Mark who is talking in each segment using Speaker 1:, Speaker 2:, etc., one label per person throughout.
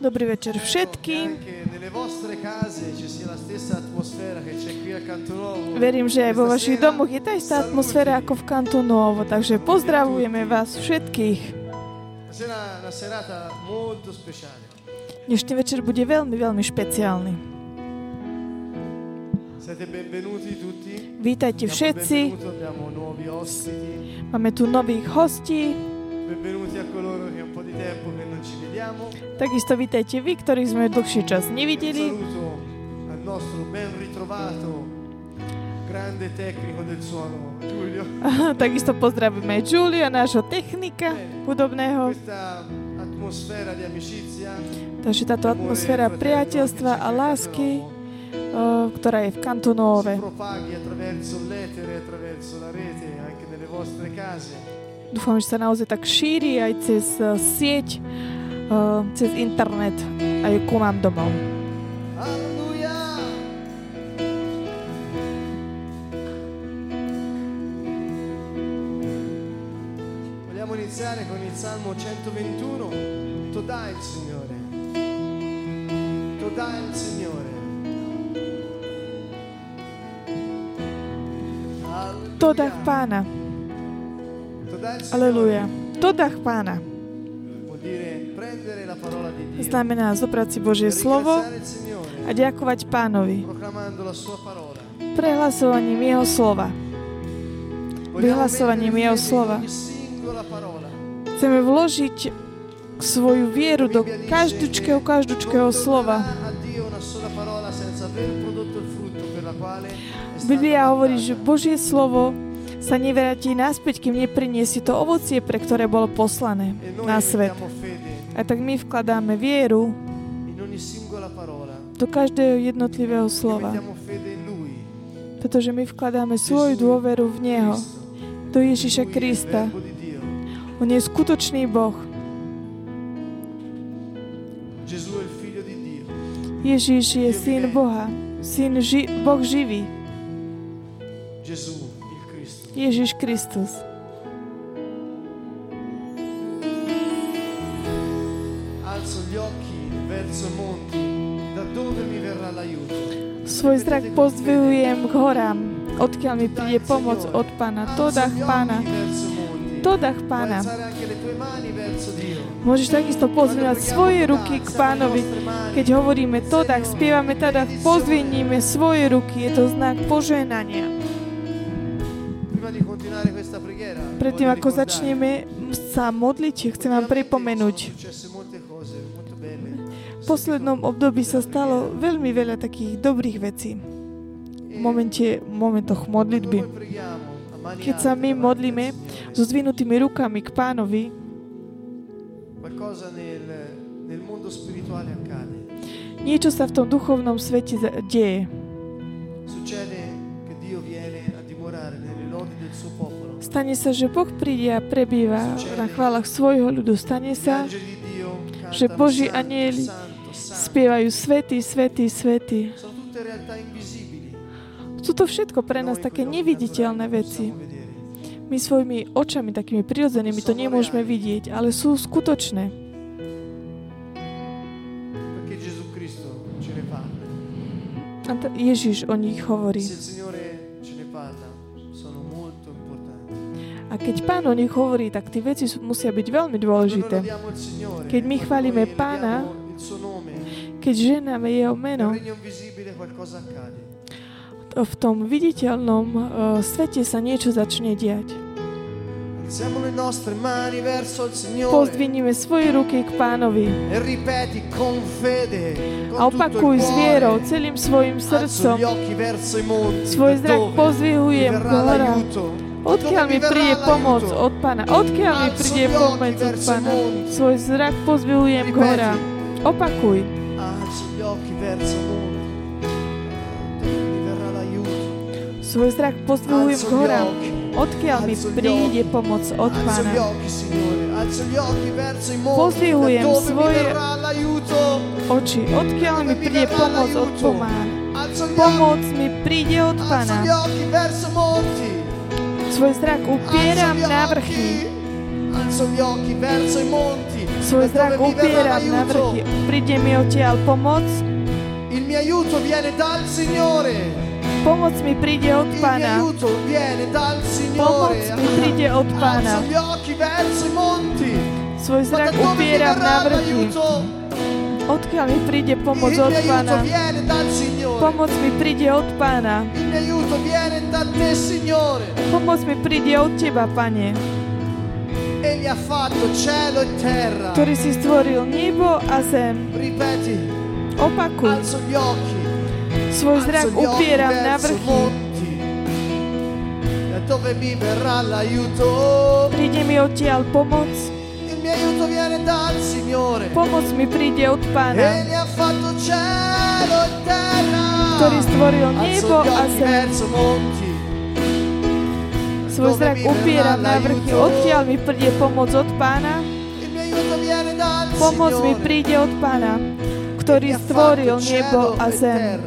Speaker 1: Dobrý večer všetkým. Verím, že aj vo vašich domoch je tá istá atmosféra ako v Kantu Novo, takže pozdravujeme vás všetkých. Dnešný večer bude veľmi, veľmi špeciálny. Vítajte všetci, máme tu nových hostí,
Speaker 2: Benvenuti a coloro che un po' di tempo che non ci vediamo.
Speaker 1: takisto vítajte vy, ktorých sme dlhší čas nevideli.
Speaker 2: saluto al nostro ben ritrovato grande tecnico del suono, Giulio.
Speaker 1: takisto pozdravíme Julia, nášho technika hudobného. Takže táto atmosféra priateľstva a lásky, ktorá je v Kantu dúfam, že sa naozaj tak šíri aj cez eh, sieť, eh, cez internet aj ku nám domov.
Speaker 2: Alleluia! Vogliamo iniziare con il Salmo 121. Todà il Signore. Todà il Signore.
Speaker 1: Todach pána. Aleluja. Pána.
Speaker 2: parola di Dio.
Speaker 1: Znamená zobrať si Božie slovo a ďakovať pánovi prehlasovaním jeho slova. Vyhlasovaním jeho slova. Chceme vložiť svoju vieru do každúčkeho, každúčkeho slova. Biblia hovorí, že. Božie slovo sa nevráti naspäť, kým nepriniesie to ovocie, pre ktoré bolo poslané na svet. A tak my vkladáme vieru do každého jednotlivého slova. Pretože my vkladáme svoju dôveru v Neho, do Ježiša Krista. On je skutočný Boh. Ježiš je syn Boha, syn ži- Boh živý,
Speaker 2: Cristo.
Speaker 1: Ježiš Kristus. Svoj zrak pozdvihujem k horám, odkiaľ mi príde pomoc od Pána. To dach Pána, to dach Pána. Môžeš takisto pozvihnúť svoje ruky k Pánovi. Keď hovoríme to dach, spievame teda, pozdvihníme svoje ruky. Je to znak poženania. Predtým, ako začneme sa modliť, chcem vám pripomenúť. V poslednom období sa stalo veľmi veľa takých dobrých vecí. V momente, v momentoch modlitby. Keď sa my modlíme so zdvinutými rukami k pánovi, niečo sa v tom duchovnom svete deje. Stane sa, že Boh príde a prebýva na chválach svojho ľudu. Stane sa, že Boží anieli spievajú svety, svety, svety. Sú to všetko pre nás také neviditeľné veci. My svojimi očami, takými prirodzenými, to nemôžeme vidieť, ale sú skutočné. A Ježiš o nich hovorí. A keď Pán o nich hovorí, tak tie veci musia byť veľmi dôležité. Keď my chválime Pána, Keď ženáme jeho meno, v tom viditeľnom uh, svete sa niečo začne diať. Pozdvinime svoje ruky k pánovi
Speaker 2: e
Speaker 1: a opakuj s vierou, celým svojim srdcom. Svoj zrak pozdvihujem k horám. Odkiaľ mi príde pomoc od pána? Odkiaľ mi príde pomoc od pána?
Speaker 2: monti.
Speaker 1: Svoj zrak pozdvihujem k horám. Opakuj. Svoj zrak pozdvihujem
Speaker 2: Alzo
Speaker 1: k horám. Odkiaľ mi príde pomoc od pána?
Speaker 2: da dove
Speaker 1: svoje-. Oči, odkiaľ mi príde pomoc od
Speaker 2: gli
Speaker 1: Pomoc mi príde od pána. Svoj zrak upieram na vrchy.
Speaker 2: occhi, alzo gli occhi verso i monti, Svoj zrak upieram na vrchy. Príde mi odtiaľ pomoc.
Speaker 1: Il mio aiuto viene dal Signore.
Speaker 2: Pomoc mi príde od Pána. Pomoc mi príde od Pána.
Speaker 1: Alzo gli occhi verso i monti.
Speaker 2: Svoj zrak upieram na vrchy. Odkiaľ mi príde pomoc od Pána? Pomoc mi príde od Pána. Pomoc mi príde od Teba, Pane,
Speaker 1: e
Speaker 2: ktorý si stvoril nebo a zem. Opakuj, svoj zrak upieram na vrchy.
Speaker 1: l'aiuto?
Speaker 2: Príde mi odtiaľ pomoc. Pomoc mi príde od Pána,
Speaker 1: e terra.
Speaker 2: ktorý stvoril nebo a zem. Svoj zrak upieram na vrchy. Odkiaľ mi príde pomoc od Pána? Pomoc mi príde od Pána, ktorý stvoril nebo a
Speaker 1: e
Speaker 2: zem.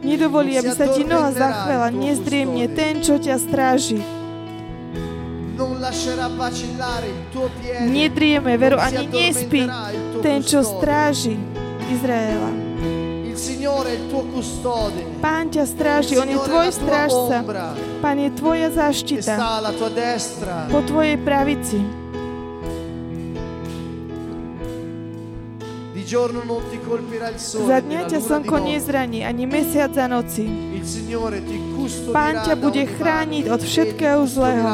Speaker 2: Nedovolí, aby sa ti noha zachvela, nezdriemne ten, čo ťa stráži. Nedrieme, veru, ani nespí ten, čo stráži Izraela.
Speaker 1: Il Signore è il tuo custode.
Speaker 2: Pán ťa stráži, on je tvoj strážca. Pán je tvoja záštita
Speaker 1: tua destra.
Speaker 2: po tvojej pravici. Za dňa ťa slnko nezraní, ani mesiac za noci.
Speaker 1: Ti
Speaker 2: Pán ťa bude chrániť od
Speaker 1: e ti
Speaker 2: všetkého zlého.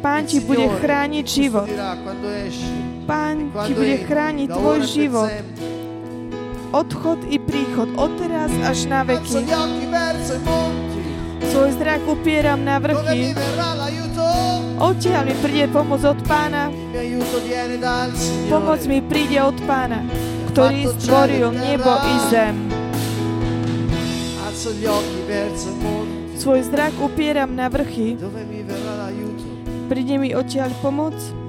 Speaker 2: Pán ti bude chrániť
Speaker 1: ti
Speaker 2: život. Pán ti
Speaker 1: quando
Speaker 2: bude chrániť tvoj
Speaker 1: e
Speaker 2: život. Odchod i príchod, od teraz až na veky. Svoj zrak upieram na vrchy. Odtiaľ mi príde pomoc od Pána. Pomoc mi príde od Pána, ktorý stvoril nebo i zem. Svoj zrak upieram na vrchy. Príde mi odtiaľ pomoc.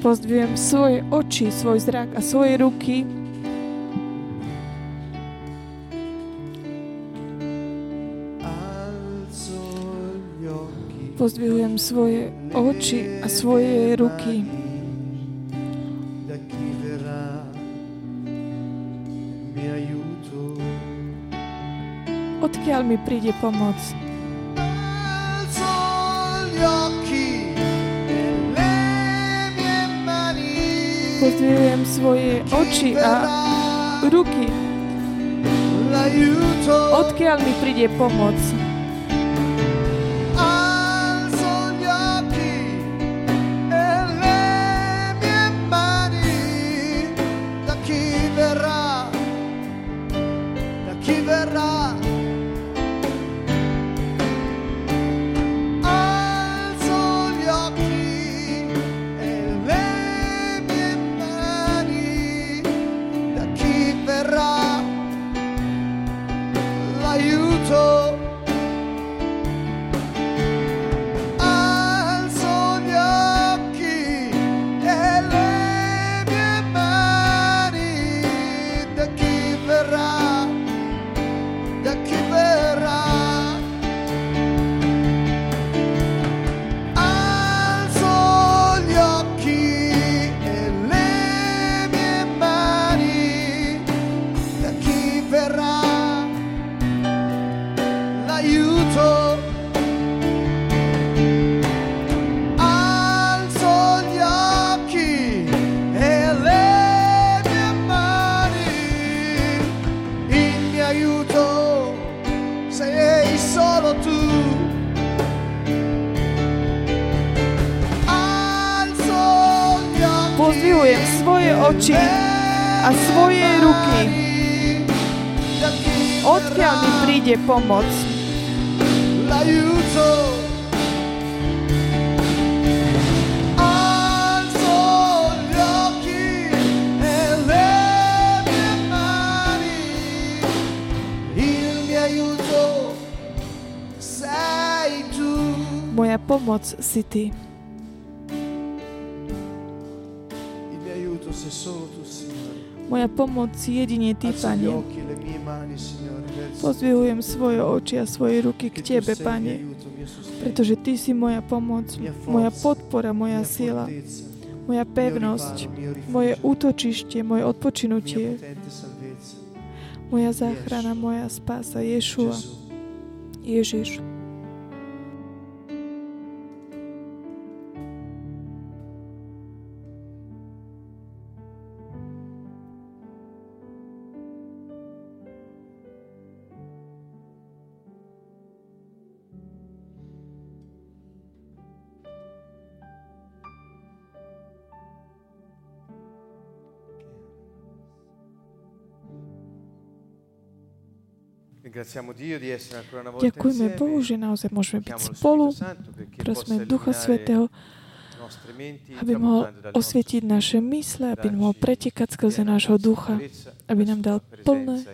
Speaker 2: Pozdvihujem svoje oči, svoj zrak a svoje ruky. Pozdvihujem svoje oči a svoje ruky. Odkiaľ mi príde pomoc? Pozdvihujem svoje oči a ruky. Odkiaľ mi príde pomoc?
Speaker 1: Sei tu. Moja pomoc si ty. Moja pomoc jedine ty, Pane. Pozdvihujem svoje oči a svoje ruky k Tebe, Pane, pretože Ty si moja pomoc, moja podpora, moja sila, moja pevnosť, moje útočište, moje odpočinutie, moja záchrana, moja spása, Ješua. Ježiš. Ďakujeme. Bohu, že naozaj môžeme byť spolu. Prosme Ducha Svetého, aby mohol osvietiť naše mysle, aby mohol pretekať skrze nášho ducha, aby nám dal plné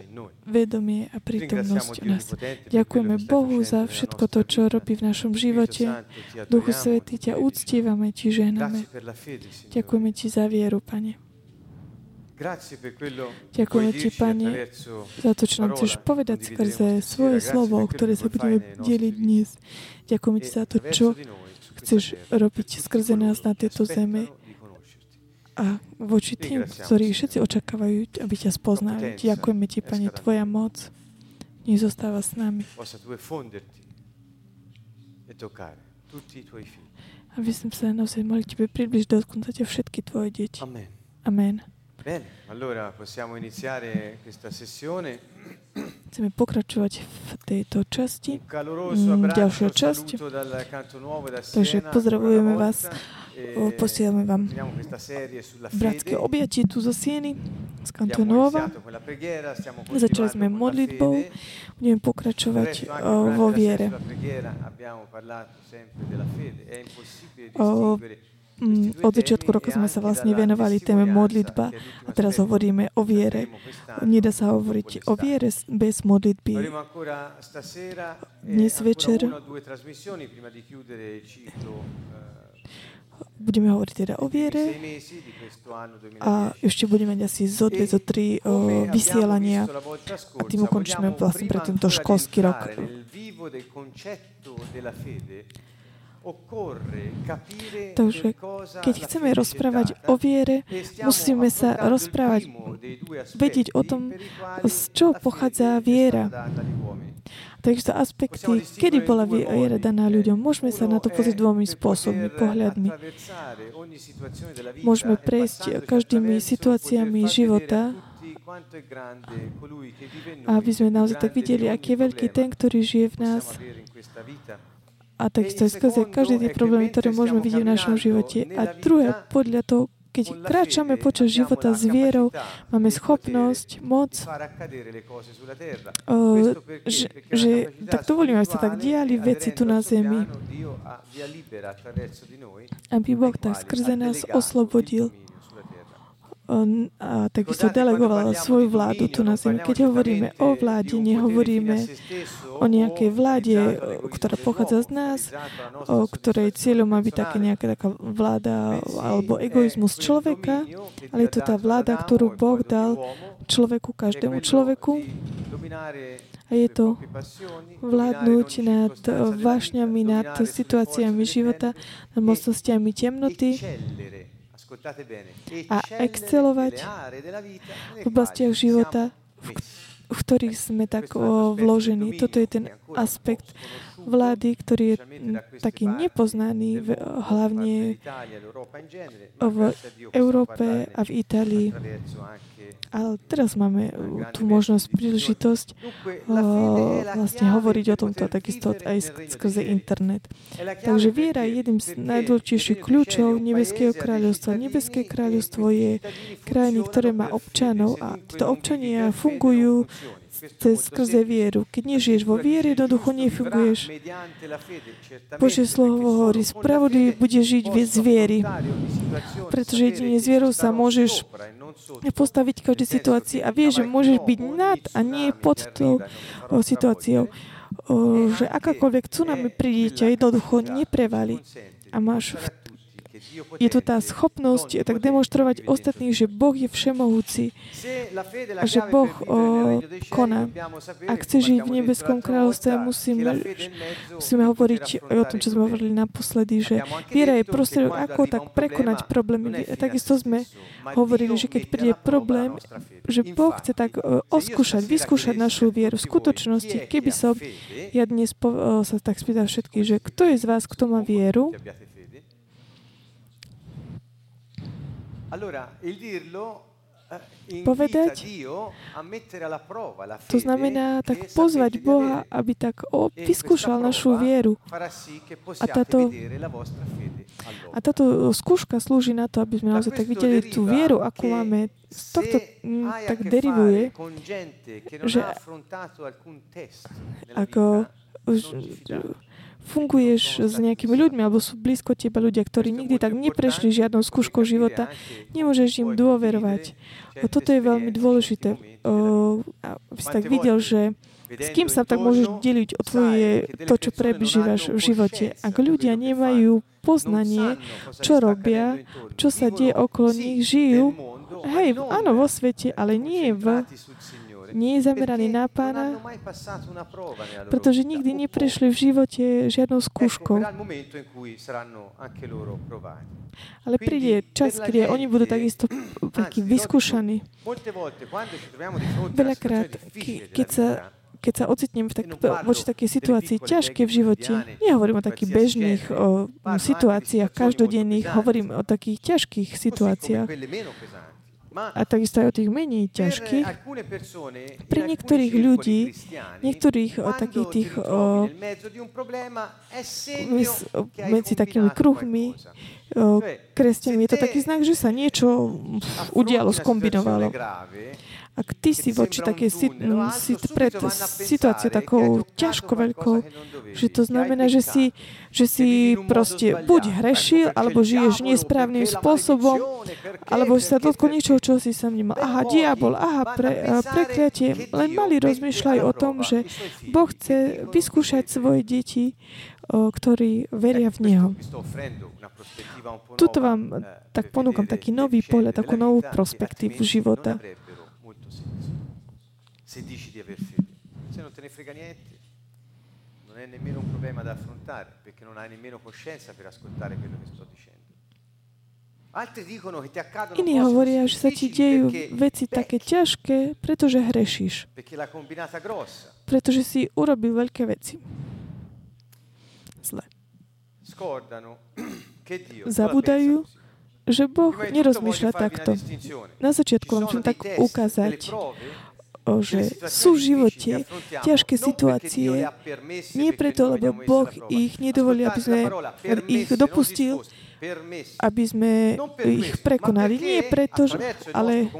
Speaker 1: vedomie a prítomnosť u nás. Ďakujeme Bohu za všetko to, čo robí v našom živote. Duchu Svetý, ťa úctívame, ti žehname. Ďakujeme ti za vieru, Pane.
Speaker 2: Ďakujeme ti, Pane,
Speaker 1: Za to, čo nám chceš povedať skrze svoje slovo, o ktoré sa budeme deliť dnes. Ďakujeme ti za to, čo chceš robiť skrze nás na tejto zeme a voči tým, ktorí všetci očakávajú, aby ťa spoznali. Ďakujeme ti, Pane, Tvoja moc nezostáva s nami. Aby sme sa naozaj mohli Tebe približiť dotknúť ťa všetky Tvoje deti.
Speaker 2: Amen.
Speaker 1: Amen.
Speaker 2: Bene, allora possiamo iniziare questa sessione.
Speaker 1: Chceme pokračovať v tejto časti.
Speaker 2: Un caloroso
Speaker 1: Mm,
Speaker 2: abbraccio,
Speaker 1: ďalšia časť. Takže pozdravujeme vás. Posielame vám bratské objatie tu zo Sieny, z Kantonova. Začali sme modlitbou, budeme pokračovať vo viere. O, Mm, Od začiatku roka sme sa vlastne venovali téme modlitba a teraz hovoríme o viere. Nedá sa hovoriť o viere bez modlitby. Dnes večer Budeme hovoriť teda o viere a
Speaker 2: 2010.
Speaker 1: ešte budeme mať asi zo dve, zo tri vysielania.
Speaker 2: scorsa,
Speaker 1: tým ukončíme vlastne pre tento školský rok. Takže keď chceme rozprávať o viere,
Speaker 2: e
Speaker 1: musíme sa rozprávať, vedieť o tom, z čoho pochádza viera. Takže aspekty, kedy bola viera daná ľuďom, môžeme sa na to pozrieť dvomi spôsobmi, pohľadmi. Môžeme prejsť každými situáciami života, aby sme naozaj tak videli, aký je veľký ten, ktorý žije v nás a takisto aj skrze každý tie problémy, ktoré môžeme vidieť v našom živote. A druhé, podľa toho, keď kráčame počas života s vierou, máme schopnosť, moc, o, že, že tak dovolíme, aby sa tak diali veci tu na zemi, aby Boh tak skrze nás oslobodil on, a takisto delegoval svoju vládu tu na zemi. Keď hovoríme o vláde, nehovoríme o nejakej vláde, ktorá pochádza z nás, o ktorej cieľom má byť také nejaká taká vláda alebo egoizmus človeka, ale je to tá vláda, ktorú Boh dal človeku, každému človeku a je to vládnuť nad eh, vášňami, nad situáciami života, nad mocnostiami temnoty a excelovať v oblastiach života, v, v ktorých sme tak o, vložení. Toto je ten aspekt vlády, ktorý je taký nepoznaný v, hlavne v Európe a v Itálii. Ale teraz máme uh, tú možnosť, príležitosť o, vlastne hovoriť o tomto takisto aj sk- skrze internet. Takže viera je jedným z najdôležitejších kľúčov Nebeského kráľovstva. Nebeské kráľovstvo je krajiny, ktoré má občanov a títo občania fungujú cez skrze vieru. Keď nežiješ vo viere, jednoducho nefunguješ. Bože slovo hovorí, spravodlivý bude žiť z viery. Pretože jedine z vierou sa môžeš postaviť v každej situácii a vieš, že môžeš byť nad a nie pod tou situáciou. Že akákoľvek tsunami príde, ťa jednoducho neprevali. A máš v je to tá schopnosť tak demonstrovať ostatných, že Boh je všemohúci a že Boh o, koná. Ak chce žiť v nebeskom kráľovstve, musíme, musíme hovoriť o tom, čo sme hovorili naposledy, že viera je prostriedok, ako tak prekonať problémy. A takisto sme hovorili, že keď príde problém, že Boh chce tak oskúšať, vyskúšať našu vieru. V skutočnosti, keby som ja dnes po, sa tak spýtal všetkých, že kto je z vás, kto má vieru, Eh, povedať, to znamená tak pozvať Boha, aby tak vyskúšal našu vieru. A táto, a táto skúška slúži na to, aby sme naozaj tak videli tú vieru, akú máme. Z tohto tak derivuje, že ako funguješ s nejakými ľuďmi, alebo sú blízko teba ľudia, ktorí nikdy tak neprešli žiadnou skúškou života, nemôžeš im dôverovať. O, toto je veľmi dôležité. O, aby si tak videl, že s kým sa tak môžeš deliť o tvoje, to, čo prežívaš v živote. Ak ľudia nemajú poznanie, čo robia, čo sa deje okolo nich, žijú, hej, áno, vo svete, ale nie v nie je zameraný na pána, pretože nikdy neprešli v živote žiadnou skúškou. Ale príde čas, kedy oni budú takisto takí vyskúšaní. Veľakrát, keď sa keď sa ocitnem v tak, voči takej situácii ťažké v živote, nehovorím o takých bežných o, situáciách, každodenných, hovorím o takých ťažkých situáciách a takisto aj o tých menej ťažkých, pre niektorých ľudí, niektorých o takých tých o, medzi takými kruhmi kresťanmi, je to taký znak, že sa niečo udialo, skombinovalo. Ak ty si voči takej si, si pred situáciou takou ťažko veľkou, že to znamená, že si, že si proste buď hrešil, alebo žiješ nesprávnym spôsobom, alebo si sa dotkol niečoho, čo si sa nemal. Aha, diabol, aha, pre, prekliatie. Len mali rozmýšľaj o tom, že Boh chce vyskúšať svoje deti, ktorí veria v Neho. Tuto vám tak ponúkam taký nový pohľad, takú novú perspektívu života se dici di aver fede. Se non te ne frega niente, non è nemmeno un problema da affrontare, perché non hai nemmeno coscienza per ascoltare quello che sto dicendo. Iní hovoria, že sa ti dejú veci také ťažké, pretože hrešíš. Pretože si urobil veľké veci. Zle. Zabudajú, že Boh nerozmýšľa takto. Na začiatku vám chcem tak ukázať že sú v živote ťažké situácie, nie preto, lebo Boh ich nedovolí, aby sme ich dopustil, aby sme ich prekonali. Nie preto, ale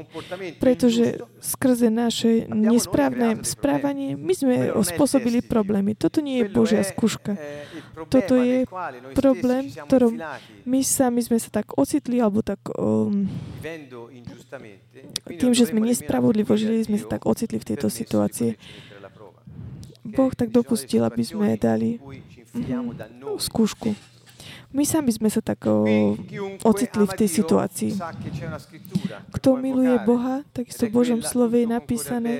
Speaker 1: pretože skrze naše nesprávne správanie my sme spôsobili problémy. Toto nie je Božia skúška. Toto je problém, ktorom my sami sme sa tak ocitli, alebo tak um, tým, že sme nespravodlivo žili, sme sa tak ocitli v tejto situácii. Boh tak dopustil, aby sme dali mm, skúšku. My sami sme sa tak ocitli v tej situácii. Kto miluje Boha, takisto v Božom slove je napísané,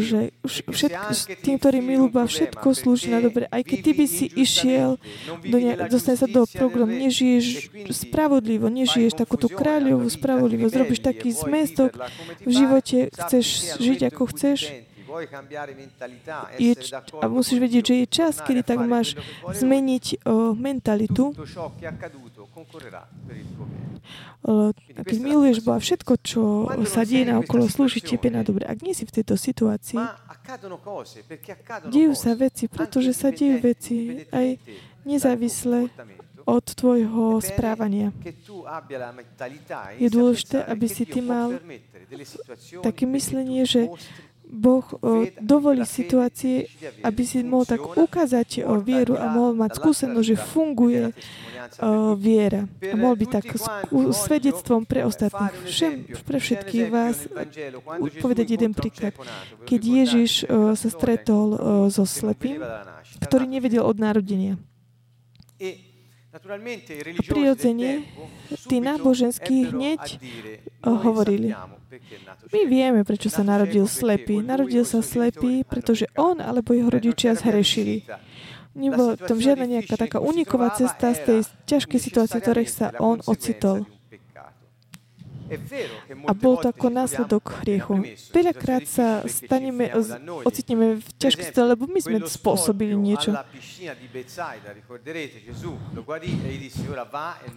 Speaker 1: že všetko, tým, ktorí milujú Boha, všetko slúži na dobre. Aj keď ty by si išiel, do ne, dostane sa do programu, nežiješ spravodlivo, nežiješ takúto kráľovú spravodlivosť, robíš taký zmestok v živote, chceš žiť ako chceš, je, a musíš vedieť, že je čas, kedy tak máš zmeniť mentalitu. O, keď miluješ Boha, všetko, čo sa deje na okolo, slúži tebe na dobre. Ak nie si v tejto situácii, dejú sa veci, pretože sa dejú veci aj nezávisle od tvojho správania. Je dôležité, aby si ty mal také myslenie, že Boh o, dovolí situácie, aby si mohol tak ukázať o vieru a mohol mať skúsenosť, že funguje o, viera. A mohol byť tak skú, svedectvom pre ostatných. Všem, pre všetkých vás povedať jeden príklad. Keď Ježiš o, sa stretol o, so slepým, ktorý nevedel od narodenia. Prirodzene, tí náboženskí hneď hovorili, my vieme, prečo sa narodil slepý. Narodil sa slepý, pretože on alebo jeho rodičia zhrešili. Nebola tam žiadna nejaká taká uniková cesta z tej ťažkej situácie, ktorej sa on ocitol. A bol to ako následok hriechu. Veľakrát sa staneme, ocitneme v ťažkosti, lebo my sme spôsobili niečo.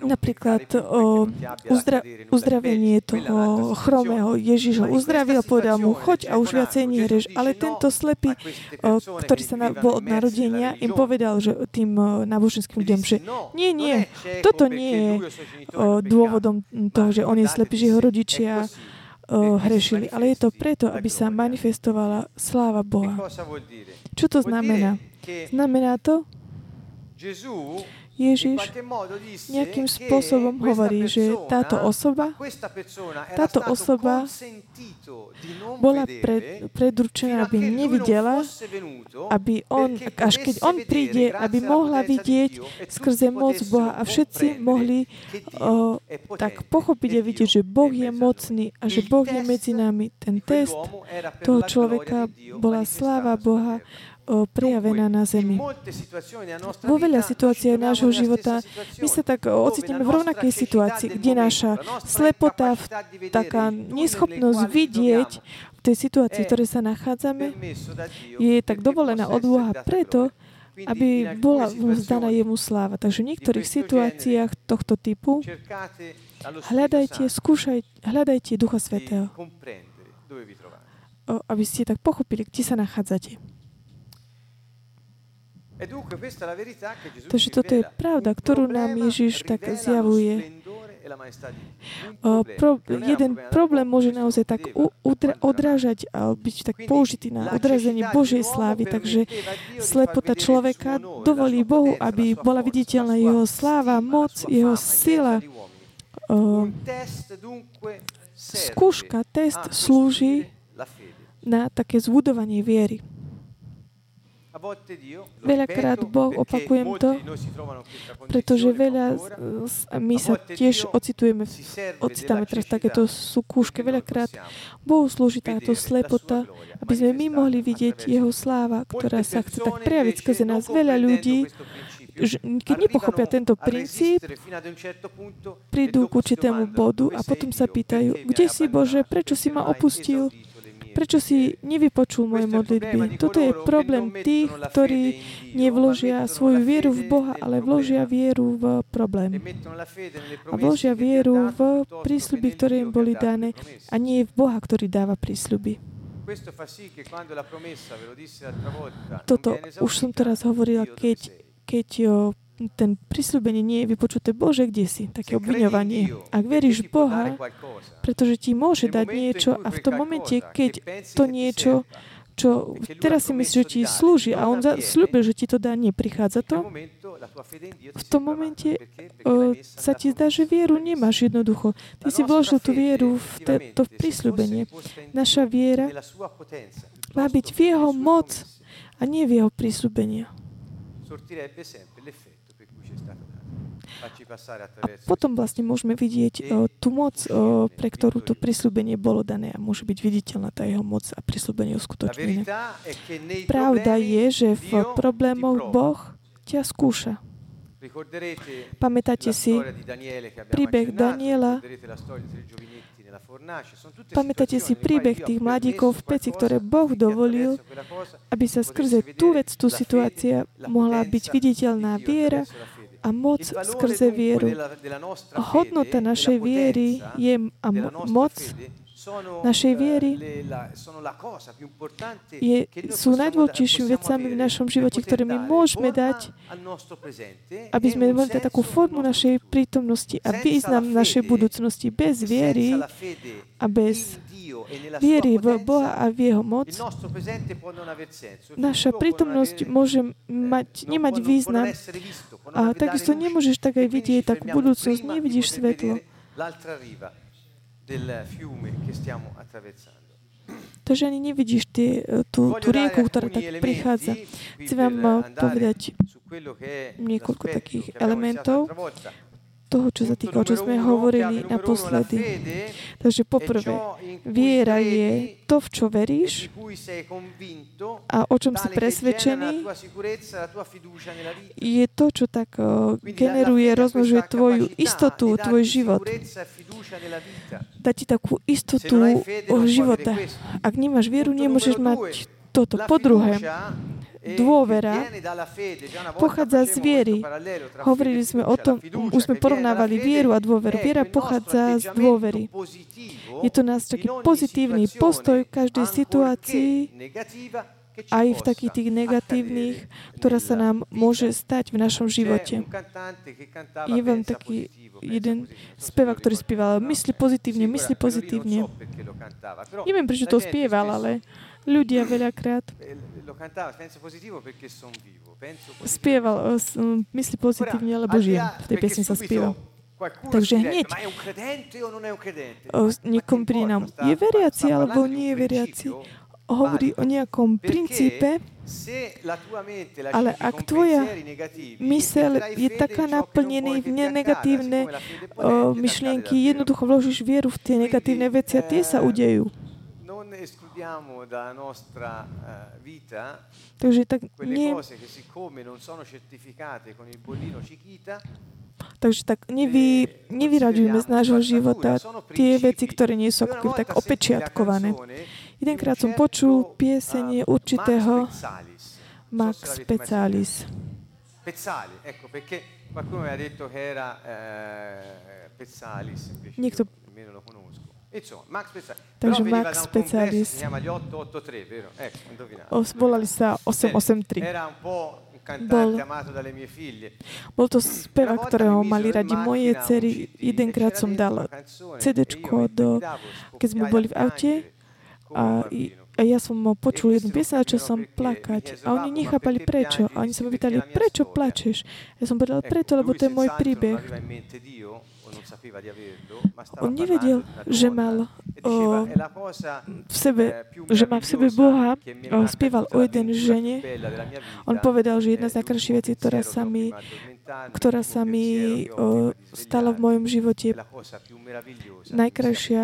Speaker 1: Napríklad o uzdra- uzdravenie toho chromého. Ježiš ho uzdravil a povedal mu, choď a už viacej nehreš. Ale tento slepý, o, ktorý sa na, bol od narodenia, im povedal že tým náboženským ľuďom, že nie, nie, toto nie je o, dôvodom toho, že on je slepý, že jeho rodičia hrešili. Ale je to preto, aby sa manifestovala sláva Boha. Čo to znamená? Znamená to, Ježiš nejakým spôsobom hovorí, že táto osoba, táto osoba bola pred, predurčená, aby nevidela, aby on, až keď on príde, aby mohla vidieť skrze moc Boha a všetci mohli o, tak pochopiť a vidieť, že Boh je mocný a že Boh je medzi nami. Ten test toho človeka bola sláva Boha, prejavená na zemi. Vo veľa situácií nášho života my sa tak ocitneme v rovnakej situácii, kde naša slepota, taká neschopnosť vidieť v tej situácii, v ktorej sa nachádzame, je tak dovolená od Boha preto, aby bola vzdaná jemu sláva. Takže v niektorých situáciách tohto typu hľadajte, skúšaj, hľadajte Ducha Svetého, aby ste tak pochopili, kde sa nachádzate. Takže toto je pravda, ktorú nám Ježiš tak zjavuje. O, pro, jeden problém môže naozaj tak u, udra, odrážať a byť tak použitý na odrazenie Božej slávy. Takže slepota človeka dovolí Bohu, aby bola viditeľná jeho sláva, moc, jeho sila. O, skúška, test slúži na také zbudovanie viery. Veľakrát Boh, opakujem to, pretože veľa my sa tiež ocitujeme, ocitáme teraz takéto súkúške. Veľakrát Bohu slúži táto slepota, aby sme my mohli vidieť Jeho sláva, ktorá sa chce tak prejaviť skrze nás. Veľa ľudí keď nepochopia tento princíp, prídu k určitému bodu a potom sa pýtajú, kde si Bože, prečo si ma opustil? Prečo si nevypočul moje modlitby? Toto je problém tých, ktorí nevložia svoju vieru v Boha, ale vložia vieru v problém. A vložia vieru v prísľuby, ktoré im boli dané a nie v Boha, ktorý dáva prísľuby. Toto už som teraz hovorila, keď, keď ten prisľúbenie nie je vypočuté, Bože, kde si? Také obviňovanie. Ak veríš Boha, pretože ti môže dať niečo a v tom momente, keď to niečo, čo teraz si myslíš, že ti slúži a on slúbil, že ti to dá, neprichádza to, v tom momente o, sa ti zdá, že vieru nemáš jednoducho. Ty si vložil tú vieru v te, to prisľúbenie. Naša viera má byť v jeho moc a nie v jeho prisľúbenia. A potom vlastne môžeme vidieť o, tú moc, o, pre ktorú to prislúbenie bolo dané a môže byť viditeľná tá jeho moc a prislúbenie uskutočnené. Pravda je, že v problémoch Boh ťa skúša. Pamätáte si príbeh Daniela, Pamätáte si príbeh tých mladíkov v peci, ktoré Boh dovolil, aby sa skrze tú vec, tú situácia mohla byť viditeľná viera a moc skrze vieru. Hodnota našej viery je, a moc našej viery je, sú najdôležitejšími vecami v našom živote, ktoré my môžeme dať, aby sme mali takú formu našej prítomnosti a význam našej budúcnosti. Bez viery a bez viery v Boha a v Jeho moc, naša prítomnosť môže mať, nemať význam. a takisto nemôžeš tak aj vidieť takú budúcnosť, nevidíš svetlo. Takže ani nevidíš tie, tú, tú rieku, ktorá tak prichádza. Chcem vám povedať niekoľko takých elementov, toho, čo sa týka, o čo sme hovorili naposledy. Takže poprvé, viera je to, v čo veríš a o čom si presvedčený, je to, čo tak generuje, rozmnožuje tvoju istotu, tvoj život. Dá ti takú istotu života. Ak nemáš vieru, nemôžeš mať toto. Po druhé, dôvera pochádza z viery. Hovorili sme o tom, už sme porovnávali vieru a dôveru. Viera pochádza z dôvery. Je to nás taký pozitívny postoj v každej situácii, aj v takých tých negatívnych, ktorá sa nám môže stať v našom živote. Je vám taký jeden spevák, ktorý spieval mysli pozitívne, mysli pozitívne. Neviem, prečo to spieval, ale ľudia veľakrát spieval, myslí pozitívne, lebo žijem. V tej piesni sa spieva. Takže hneď niekom príde nám, je veriaci alebo nie je veriaci. Hovorí o nejakom princípe, ale ak tvoja mysel je taká naplnená v negatívne myšlienky, jednoducho vložíš vieru v tie negatívne veci a tie sa udejú Takže tak nie... cose che siccome non sono certificate con il bollino Chiquita, Takže tak nevy, nevyraďujeme z nášho života tie veci, ktoré nie sú ako tak opečiatkované. Jedenkrát som počul piesenie určitého Max Specialis. Pezzali, ecco, perché qualcuno mi ha detto che era eh, Pezzalis, invece Niekto... io lo conosco. Takže Max Specialis. Volali sa 883. Bol, bol to spevák, ktorého mali radi moje cery. Jedenkrát som dal CD do, keď sme boli v aute a, a ja som počul jednu piesň a čo som plakať. A oni nechápali prečo. A oni sa ma pýtali, prečo plačeš? Ja som povedal, preto, lebo to je môj príbeh. On nevedel, že mal o, v sebe, že má v sebe Boha, o, spieval o jeden žene. On povedal, že jedna z najkrajších vecí, ktorá sa mi, ktorá sa mi o, stala v mojom živote, najkrajšia,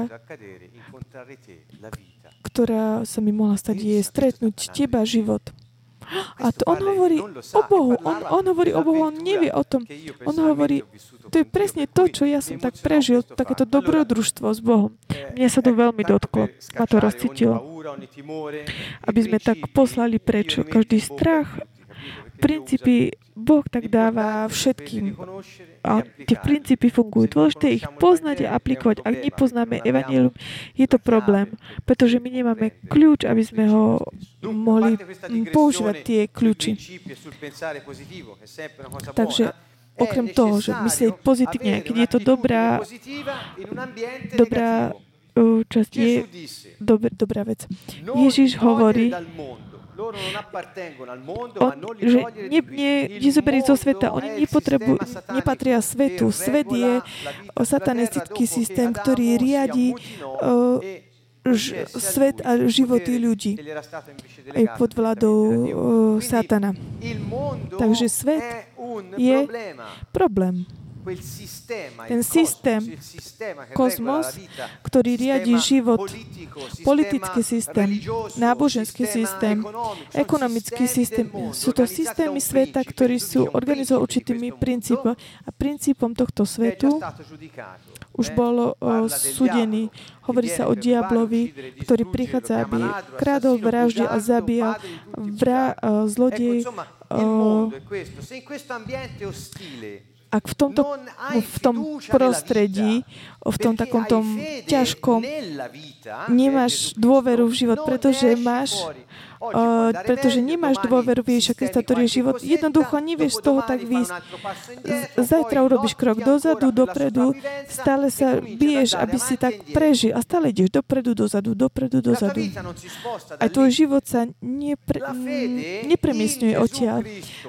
Speaker 1: ktorá sa mi mohla stať, je stretnúť teba, život. A to on hovorí o Bohu. On, on hovorí o Bohu, on nevie o tom. On hovorí, to je presne to, čo ja som tak prežil, takéto dobrodružstvo s Bohom. Mne sa to veľmi dotklo. Ma to rozcítilo. Aby sme tak poslali preč každý strach, princípy Boh tak dáva všetkým. A tie princípy fungujú. Dôležité ich poznať a aplikovať. Ak nepoznáme Evangelium, je to problém, pretože my nemáme kľúč, aby sme ho mohli používať tie kľúči. Takže okrem toho, že myslieť pozitívne, keď je to dobrá, dobrá časť, je dobrá vec. Ježiš hovorí, on, že ne, ne, nezoberí zo sveta, oni nepotrebujú, nepatria svetu. Svet je satanistický systém, ktorý riadi uh, ž, svet a životy ľudí aj pod vládou uh, satana. Takže svet je problém ten systém, kozmos, ktorý riadi život, politický systém, náboženský systém, ekonomický systém, sú to systémy sveta, ktorí sú organizovaní určitými princípmi. A princípom tohto svetu už bol súdený. Hovorí sa o diablovi, ktorý prichádza, aby krádol, vraždil a zabíjal vra, zlodej. A ak v tomto v tom prostredí, v tom takom tom ťažkom, nemáš dôveru v život, pretože máš uh, pretože nemáš dôveru v Ježiša Krista, ktorý je život. Jednoducho nevieš z toho tak výjsť. Zajtra urobíš krok dozadu, dopredu, stále sa biješ, aby si tak prežil a stále ideš dopredu, dozadu, dopredu, dozadu. A tvoj život sa nepre, nepremiestňuje odtiaľ.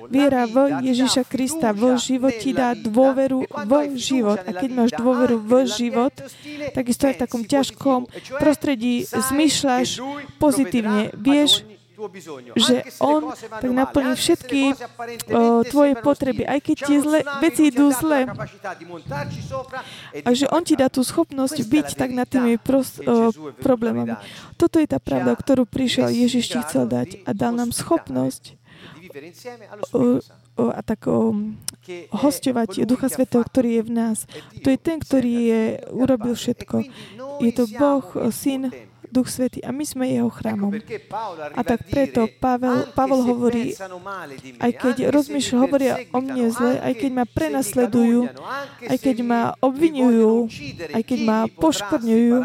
Speaker 1: Viera v Ježiša Krista, v život ti dá dôveru v život. A keď máš dôveru v život, takisto aj v takom ťažkom prostredí zmýšľaš pozitívne. Vieš, že On tak naplní všetky o, tvoje potreby, aj keď tie zle, veci idú zle. A že On ti dá tú schopnosť byť tak nad tými pros, o, problémami. Toto je tá pravda, ktorú prišiel Ježiš ti chcel dať a dal nám schopnosť o, o, a tak o, hostovať Ducha Svetého, ktorý je v nás. To je ten, ktorý je, urobil všetko. Je to Boh, Syn, Duch Svetý a my sme jeho chrámom. A tak preto Pavel, Pavel hovorí, aj keď rozmýšľa, hovoria o mne zle, aj keď ma prenasledujú, aj keď ma obvinujú, aj keď ma poškodňujú,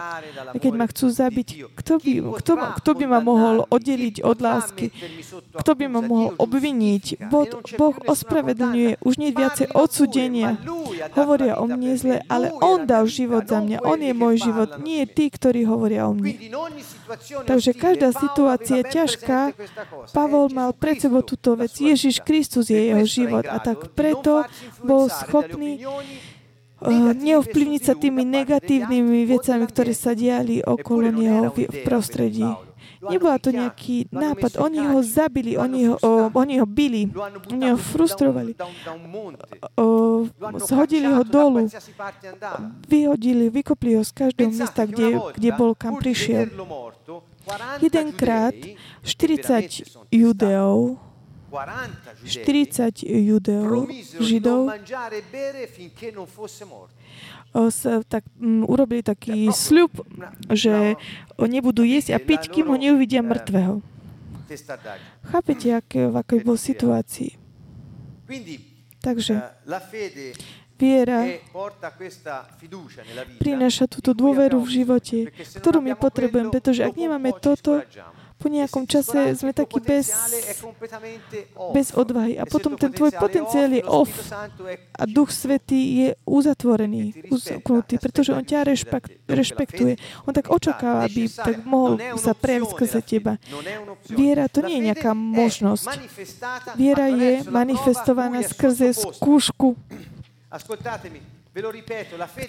Speaker 1: aj keď ma chcú zabiť, kto by, kto, kto by ma mohol oddeliť od lásky? Kto by ma mohol obviniť? Boh, boh ospravedlňuje, už nie viacej odsudenia. Hovoria o mne zle, ale On dal život za mňa. On je môj život, nie tí, ktorí hovoria o mne. Takže každá situácia je ťažká. Pavol mal pred sebou túto vec. Ježiš Kristus je jeho život a tak preto bol schopný uh, neovplyvniť sa tými negatívnymi vecami, ktoré sa diali okolo neho v prostredí. Nebola to nejaký nápad. Oni ho zabili, oni ho, o, oni ho bili, oni ho frustrovali. O, zhodili ho dolu, vyhodili, vykopli ho z každého miesta, kde, kde bol, kam prišiel. Jedenkrát 40 judeov. 40 judeov, židov, sa tak um, urobili taký sľub, že nebudú jesť a piť, kým ho neuvidia mŕtvého. Chápete, aké, v akej bol situácii? Takže viera prináša túto dôveru v živote, ktorú my potrebujeme, pretože ak nemáme toto, po nejakom čase sme takí bez, bez odvahy. A potom ten tvoj potenciál je off a Duch Svetý je uzatvorený, uzaknutý, pretože On ťa rešpekt, rešpektuje. On tak očakáva, aby tak mohol sa prejaviť skrze teba. Viera to nie je nejaká možnosť. Viera je manifestovaná skrze skúšku.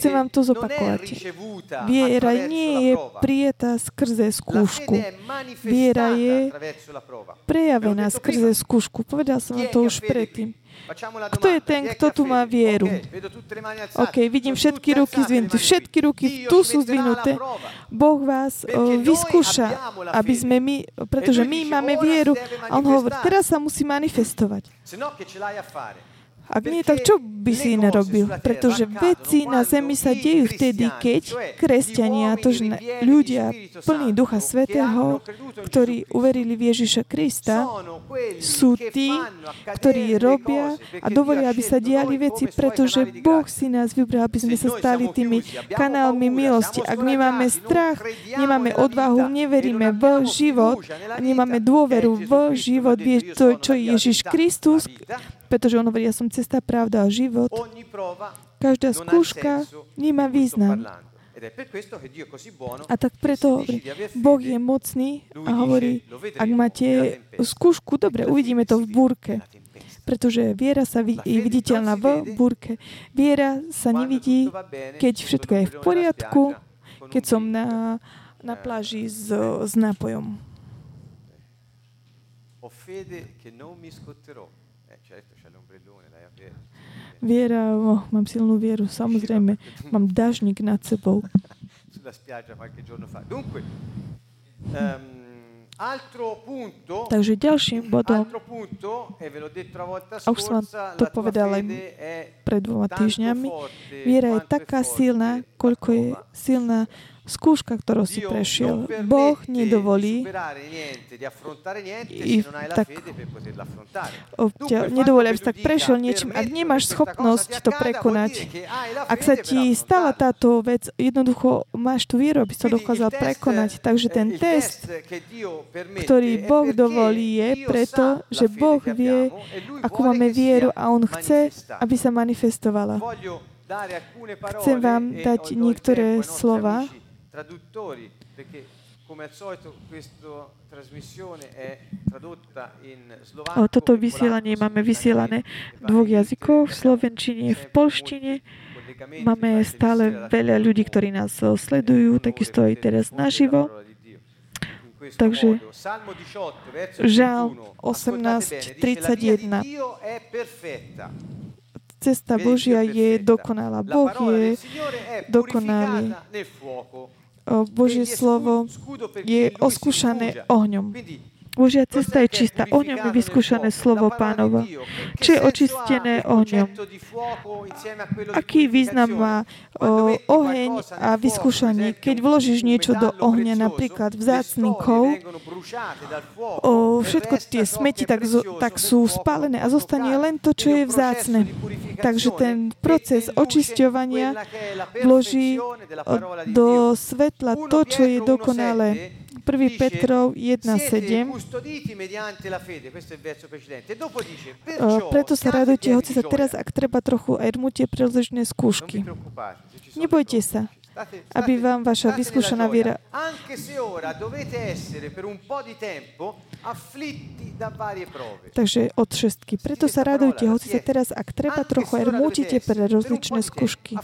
Speaker 1: Chcem vám to zopakovať. Viera nie je prijatá skrze skúšku. Viera je prejavená skrze skúšku. Povedal som vám to už predtým. Kto je ten, kto tu má vieru? OK, vidím všetky ruky zdvihnuté. Všetky ruky tu sú zdvihnuté. Boh vás o, vyskúša, aby sme my, pretože my máme vieru. A on hovorí, teraz sa musí manifestovať. Ak nie, tak čo by si iné robil? Pretože veci na zemi sa dejú vtedy, keď kresťania, to ľudia plní Ducha Svetého, ktorí uverili v Ježiša Krista, sú tí, ktorí robia a dovolia, aby sa diali veci, pretože Boh si nás vybral, aby sme sa stali tými kanálmi milosti. Ak my máme strach, nemáme odvahu, neveríme v život nemáme dôveru v život, to, čo je Ježiš Kristus, pretože on hovorí, ja som cesta, pravda a život. Každá skúška nemá význam. A tak preto hovorí, Boh je mocný a hovorí, ak máte skúšku, dobre, uvidíme to v búrke. Pretože viera sa je viditeľná v búrke. Viera sa nevidí, keď všetko je v poriadku, keď som na, na pláži s, s nápojom. Ho fede che non mi scotterò. Viera, oh, mám silnú vieru, samozrejme. Mám dažník nad sebou. Takže ďalším bodom, a už som vám to povedal aj pred dvoma týždňami, viera je taká silná, koľko je silná skúška, ktorú si prešiel. Boh nedovolí i tak ťa nedovolí, aby si tak prešiel niečím, ak nemáš schopnosť to prekonať. Ak sa ti stala táto vec, jednoducho máš tú vieru, aby si to dokázal prekonať. Takže ten test, ktorý Boh dovolí, je preto, že Boh vie, akú máme vieru a On chce, aby sa manifestovala. Chcem vám dať niektoré slova, traduttori, perché come al solito questa trasmissione è tradotta in slovacco. Toto vysielanie máme vysielané v dvoch jazykoch, v slovenčine, v polštine. Máme stále veľa ľudí, ktorí nás sledujú, takisto aj teraz naživo. Takže Žál 18.31 cesta Božia je dokonalá. Boh je dokonalý. Božie slovo je oskúšané ohňom. Božia cesta je čistá. Ohňom je vyskúšané slovo pánova. Čo je očistené ohňom? Aký význam má o, oheň a vyskúšanie? Keď vložíš niečo do ohňa, napríklad vzácný kov, o, všetko tie smeti tak, tak sú spálené a zostane len to, čo je vzácne. Takže ten proces očisťovania vloží do svetla to, čo je dokonalé 1. Petrov 1.7. Preto sa radujte, hoci sa teraz, ak treba trochu aj rmutie príležné skúšky. Nebojte sa, aby vám vaša vyskúšaná viera Takže od šestky. Preto sa radujte, hoci sa teraz, ak treba, trochu aj rmútite pre rozličné skúšky.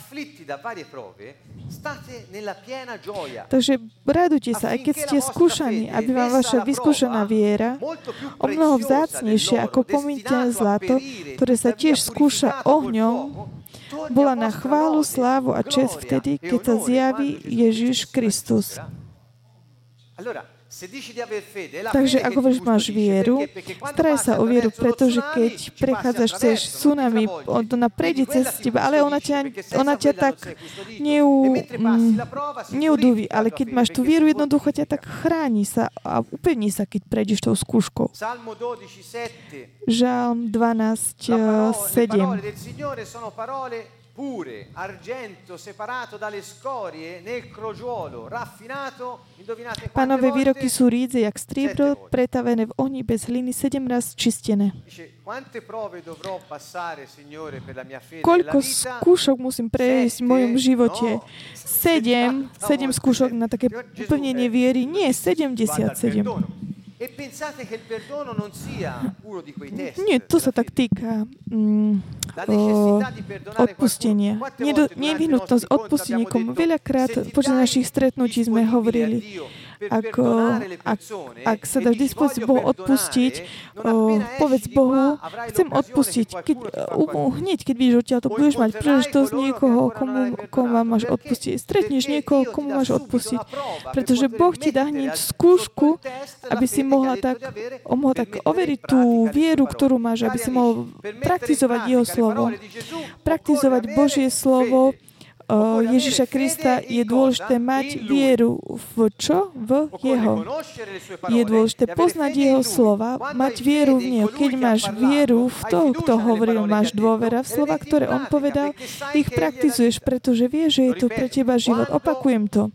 Speaker 1: Takže radujte sa, aj keď ste skúšaní, aby vám vaša vyskúšaná viera o mnoho vzácnejšia ako pomítené zlato, ktoré sa tiež skúša ohňom, bola na chválu, slávu a čest vtedy, keď sa zjaví Ježiš Kristus. Takže ak hovoríš, máš vieru, staraj sa o vieru, pretože keď prechádzaš cez tsunami, ona prejde cez teba, ale ona ťa, ona ťa tak neu, mm, neuduví. Ale keď máš tú vieru, jednoducho ťa tak chráni sa a upevní sa, keď prejdeš tou skúškou. Žalm 12, 7 pure, argento separato dalle scorie nel crogiuolo, raffinato, indovinate Pánové výroky sú rídze, jak striebro, pretavené v ohni bez hliny, sedem raz čistené. Koľko skúšok musím prejsť v mojom živote? Sedem, sedem skúšok na také upevnenie viery? Nie, 77. E Nie, to sa tak týka o, odpustenia. Nevyhnutnosť odpustiť niekomu. Veľakrát počas našich stretnutí sme hovorili, ako, ak, ak sa dáš dispozícii Bohu odpustiť, o, povedz Bohu, chcem odpustiť. Keď, uh, hneď, keď vidíš odtiaľ, to budeš mať príležitosť niekoho, komu, komu máš odpustiť. Stretneš niekoho, komu máš odpustiť. Pretože Boh ti dá hneď skúšku, aby si mohla tak, mohol tak overiť tú vieru, ktorú máš, aby si mohol praktizovať Jeho slovo. Praktizovať Božie slovo Ježiša Krista je dôležité mať vieru v čo? V Jeho. Je dôležité poznať Jeho slova, mať vieru v Neho. Keď máš vieru v toho, kto hovoril, máš dôvera v slova, ktoré On povedal, ich praktizuješ, pretože vieš, že je to pre teba život. Opakujem to.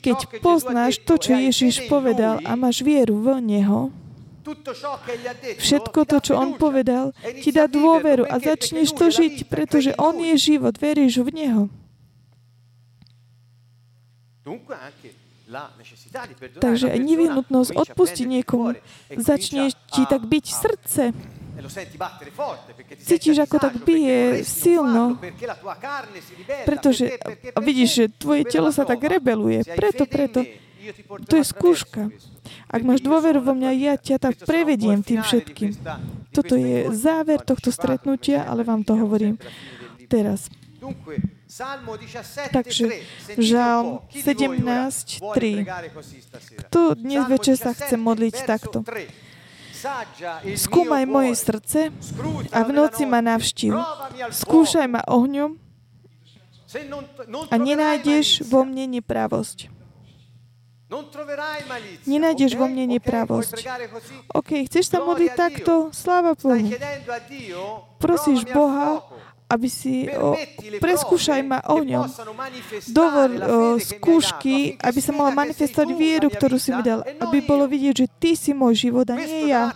Speaker 1: Keď poznáš to, čo Ježiš povedal a máš vieru v Neho, Všetko to, čo on povedal, ti dá dôveru a začneš to žiť, pretože on je život, veríš v Neho. Takže aj nevyhnutnosť odpustiť niekomu začne ti tak byť srdce. E Cítiš, ako tak bije silno, pretože vidíš, že tvoje telo sa tak rebeluje. Preto, preto. To je skúška. Ak máš dôveru vo mňa, ja ťa tak prevediem tým všetkým. Toto je záver tohto stretnutia, ale vám to hovorím teraz. Takže Žalm 17.3. Kto dnes večer sa chce modliť takto? Skúmaj moje srdce a v noci ma navštív. Skúšaj ma ohňom A nenájdeš vo mne nepravosť. Nenájdeš vo mne nepravosť. OK, chceš sa modliť takto? Sláva Bohu. Prosíš Boha, aby si o, preskúšaj ma ohňom. Dovol o, skúšky, aby sa mala manifestovať vieru, ktorú si mi dal. Aby bolo vidieť, že ty si môj život a nie ja.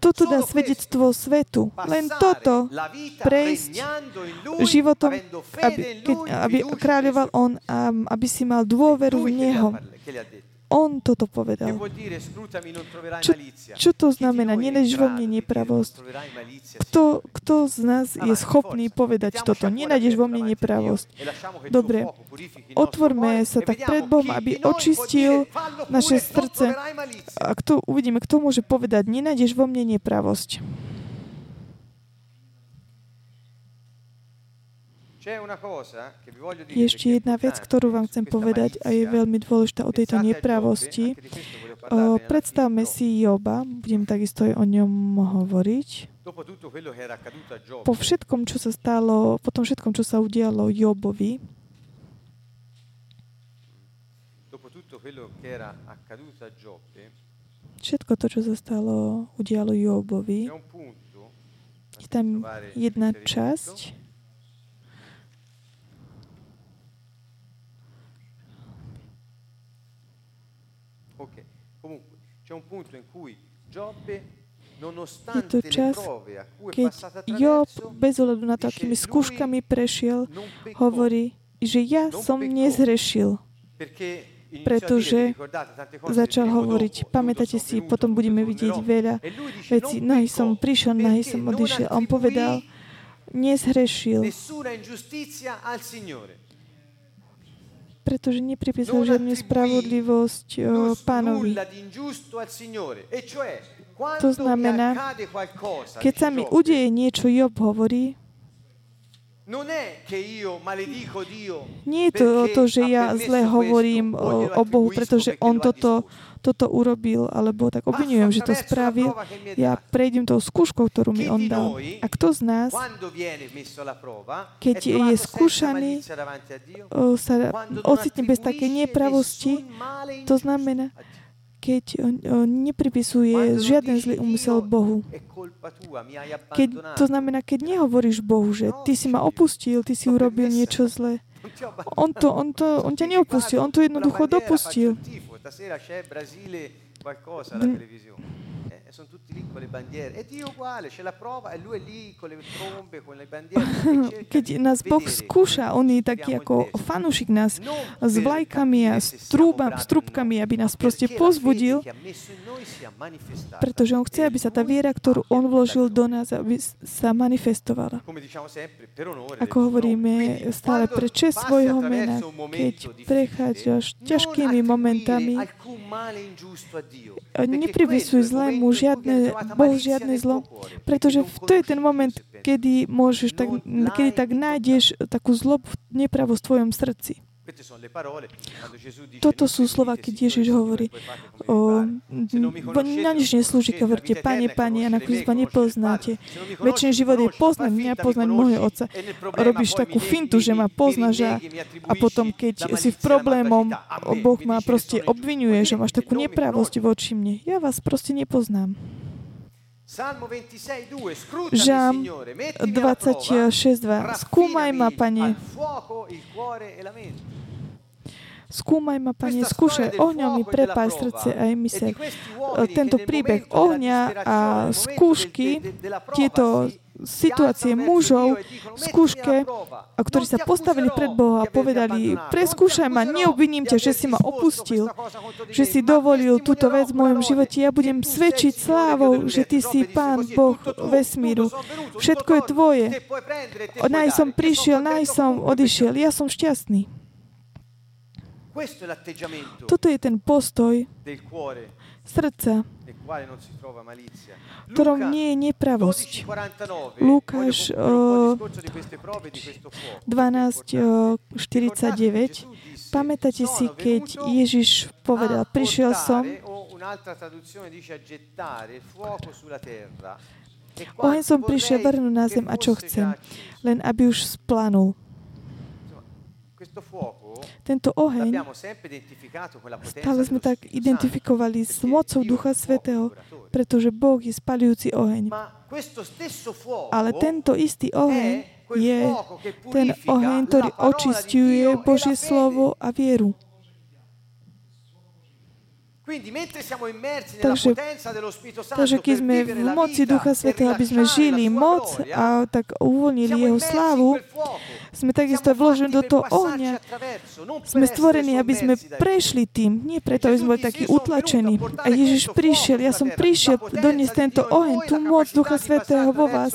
Speaker 1: Toto dá svedectvo svetu. Len toto prejsť životom, aby, keď, aby kráľoval on, aby si mal dôveru v Neho. On toto povedal. Čo, čo to znamená? Nenájdeš vo mne nepravosť. Kto, kto z nás je schopný povedať toto? Nenájdeš vo mne nepravosť. Dobre, otvorme sa tak pred Bohom, aby očistil naše srdce. A kto, uvidíme, kto môže povedať, nenájdeš vo mne nepravosť. Je ešte jedna vec, ktorú vám chcem povedať a je veľmi dôležitá o tejto nepravosti. predstavme si Joba, budem takisto aj o ňom hovoriť. Po všetkom, čo sa stalo, po tom všetkom, čo sa udialo Jobovi, všetko to, čo sa stalo, udialo Jobovi, je tam jedna časť, Je to čas, keď Job, bez ohľadu na to, akými skúškami prešiel, hovorí, že ja som nezhrešil, pretože začal hovoriť, pamätáte si, potom budeme vidieť veľa vecí, nahy som prišiel, nahy som odišiel. On povedal, nezhrešil pretože nepripísal žiadnu spravodlivosť o, pánovi. E to znamená, keď sa mi udeje niečo, Job hovorí, nie je to o to, že ja zle hovorím o, Bohu, pretože On toto toto urobil, alebo tak obvinujem, že to spravil, ja prejdem tou skúškou, ktorú mi on dal. A kto z nás, keď je skúšaný, sa ocitne bez také nepravosti, to znamená, keď nepripisuje žiaden zlý úmysel Bohu. Keď, to znamená, keď nehovoríš Bohu, že ty si ma opustil, ty si urobil niečo zlé. On, to, on, to, on ťa neopustil, on to jednoducho dopustil.
Speaker 2: stasera Eh, sono tutti lì con le bandiere. E Dio uguale, c'è la prova e lui è lì con le trombe, con le bandiere.
Speaker 1: Keď nás Boh skúša, on je taký ako fanúšik nás s vlajkami a s, trúba, s trúbkami, aby nás proste pozbudil, pretože on chce, aby sa tá viera, ktorú on vložil do nás, aby sa manifestovala. Ako hovoríme stále pre čest svojho mena, keď prechádzaš ťažkými momentami, neprivisuj zlému žiadne, Bohu žiadne zlo, pretože to je ten moment, kedy môžeš tak, kedy tak nájdeš takú zlobu, nepravosť v tvojom srdci. Toto sú slova, keď Ježiš hovorí, o, na nič neslúži, keď hovoríte, Pane, Pane, a nakoniec ma nepoznáte. Väčšin život je poznať mňa, poznať môjho Otca. Robíš takú fintu, že ma poznáš a, a potom, keď si v problémom, Boh ma proste obvinuje, že máš takú nepravosť voči mne. Ja vás proste nepoznám. Žám 26.2. Skúmaj ma, Pane. Skúmaj ma, Pane, skúšaj ohňom mi prepáj srdce a myseľ. Tento príbeh ohňa a skúšky, tieto situácie mužov v skúške, ktorí sa postavili pred Boha a povedali, preskúšaj ma, neobviním ťa, že si ma opustil, že si dovolil túto vec v mojom živote. Ja budem svedčiť slávou, že ty si Pán Boh vesmíru. Všetko je tvoje. Naj som prišiel, naj som odišiel. Ja som šťastný. Toto je ten postoj srdca, v ktorom nie je nepravosť. Lukáš 12.49 Pamätáte si, keď Ježiš povedal, prišiel som, Oheň som prišiel vrhnúť na zem a čo chcem, len aby už splanul. Tento oheň, stále sme tak identifikovali s mocou Ducha Svetého, pretože Boh je spalujúci oheň. Ale tento istý oheň je ten oheň, ktorý očistuje Božie slovo a vieru. Takže, takže keď sme v moci Ducha Svetého, aby sme žili moc a tak uvoľnili Jeho slávu, sme takisto vložení do toho ohňa. Sme stvorení, aby sme prešli tým, nie preto, aby sme boli takí utlačení. A Ježiš prišiel, ja som prišiel doniesť tento oheň, tú moc Ducha Svetého vo vás.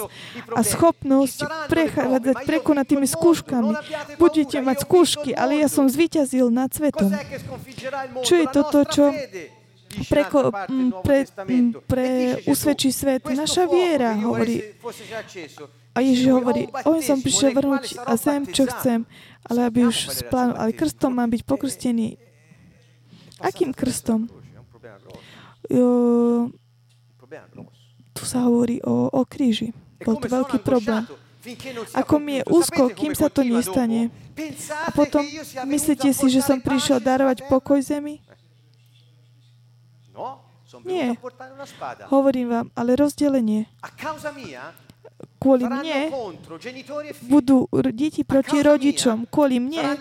Speaker 1: a schopnosť prechádzať, prekonať tými skúškami. Budete mať skúšky, ale ja som zvíťazil nad svetom. Čo je toto, čo preko, pre, pre usvedčí svet. Naša viera hovorí. A Ježiš hovorí, on som prišiel vrhnúť a zem, čo chcem, ale aby už splánu. Ale krstom mám byť pokrstený. Akým krstom? Jo, tu sa hovorí o, o kríži. Bol to veľký problém. Ako mi je úzko, kým sa to nestane. A potom myslíte si, že som prišiel darovať pokoj zemi? Nie. Hovorím vám, ale rozdelenie. Kvôli mne budú deti proti rodičom. Kvôli mne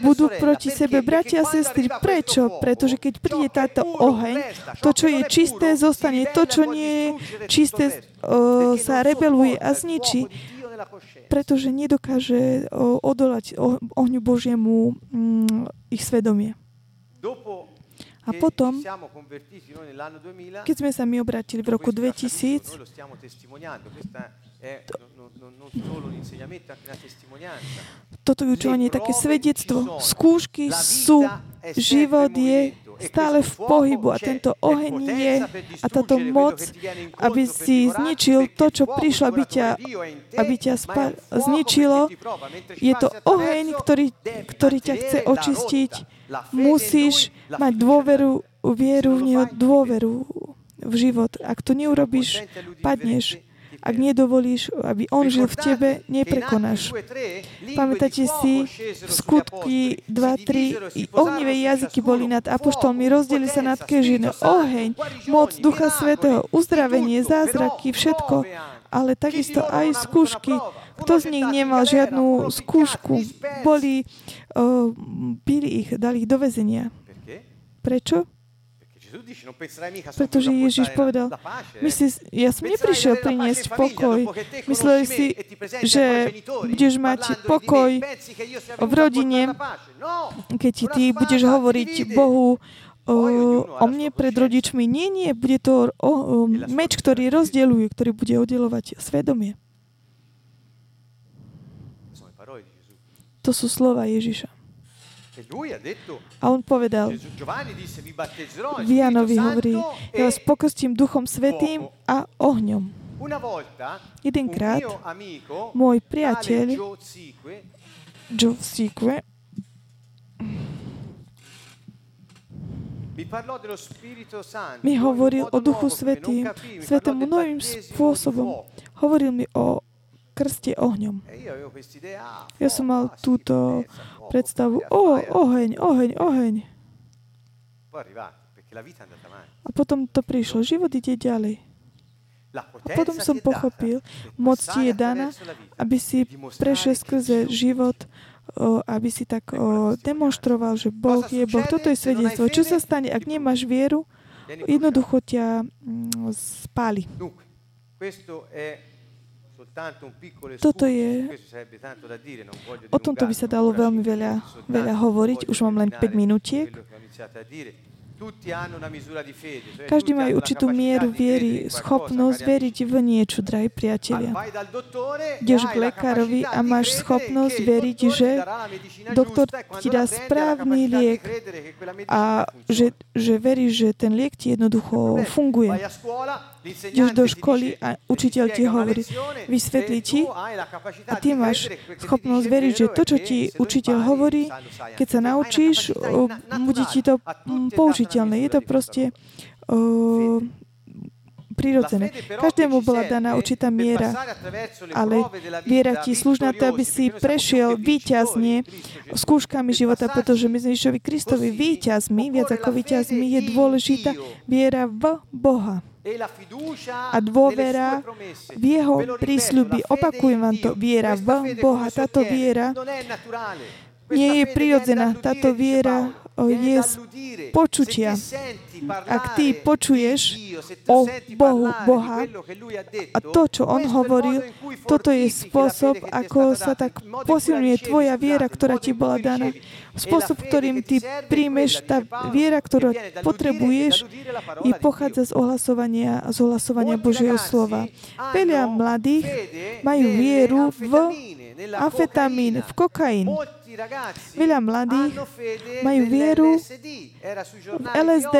Speaker 1: budú proti sebe bratia a sestry. Prečo? Pretože keď príde táto oheň, to, čo je čisté, zostane. To, čo nie je čisté, sa rebeluje a zničí pretože nedokáže odolať ohňu Božiemu mm, ich svedomie. A potom, keď sme sa my obratili v roku 2000, toto učovanie je také svedectvo. Skúšky sú, život je stále v pohybu a tento oheň je a táto moc, aby si zničil to, čo prišlo, aby ťa, aby ťa spa- zničilo, je to oheň, ktorý, ktorý ťa chce očistiť. Musíš mať dôveru, vieru v Neho, dôveru v život. Ak to neurobiš, padneš. Ak nedovolíš, aby On žil v tebe, neprekonáš. Pamätáte si, v skutky 2-3 ohnivé jazyky boli nad apoštolmi, rozdeli sa nad kežinu. Oheň, moc Ducha Svetého, uzdravenie, zázraky, všetko. Ale takisto aj skúšky. Kto z nich nemal žiadnu skúšku? Boli, uh, byli ich, dali ich do väzenia. Prečo? Pretože Ježiš povedal, myslí, ja som neprišiel priniesť pokoj. Mysleli si, že budeš mať pokoj v rodine, keď ty budeš hovoriť Bohu o, o mne pred rodičmi. Nie, nie, bude to o, o, meč, ktorý rozdeluje, ktorý bude oddelovať svedomie. To sú slova Ježiša. A on povedal, v Janovi hovorí, ja vás pokrstím duchom svetým a ohňom. Jedenkrát môj priateľ Joe Sikwe mi hovoril o Duchu Svetým, Svetému novým spôsobom. Hovoril mi o krste ohňom. Ja som mal túto predstavu, o, oheň, oheň, oheň. A potom to prišlo, život ide ďalej. A potom som pochopil, moc ti je daná, aby si prešiel skrze život, o, aby si tak o, demonstroval, že Boh je Boh. Toto je svedectvo. Čo sa stane, ak nemáš vieru? Jednoducho ťa mm, spáli. Toto je... O tomto by sa dalo veľmi veľa, veľa hovoriť. Už mám len 5 minútiek. Každý má určitú mieru viery, schopnosť veriť v niečo, drahí priatelia. Ideš k lekárovi a máš schopnosť veriť, že doktor ti dá správny liek a že, že veríš, že ten liek ti jednoducho funguje. Ideš do školy a učiteľ ti hovorí, vysvetlí ti a ty máš schopnosť veriť, že to, čo ti učiteľ hovorí, keď sa naučíš, bude ti to použiteľné. Je to proste prirodzené. Každému bola daná určitá miera, ale viera ti to, aby si prešiel výťazne skúškami života, pretože my sme Ježišovi Kristovi výťazmi, viac ako výťazmi, je dôležitá viera v Boha a dôvera v Jeho prísľuby. Opakujem vám to, viera v Boha. Táto viera nie je prirodzená. Táto viera je z počutia. Ak ty počuješ o Bohu, Boha a to, čo On hovoril, toto je spôsob, ako sa tak posilňuje tvoja viera, ktorá ti bola daná. Spôsob, ktorým ty príjmeš, tá viera, ktorú potrebuješ, je pochádza z ohlasovania, z ohlasovania Božieho slova. Veľa mladých majú vieru v amfetamín, v kokain. Veľa mladých majú vieru v LSD.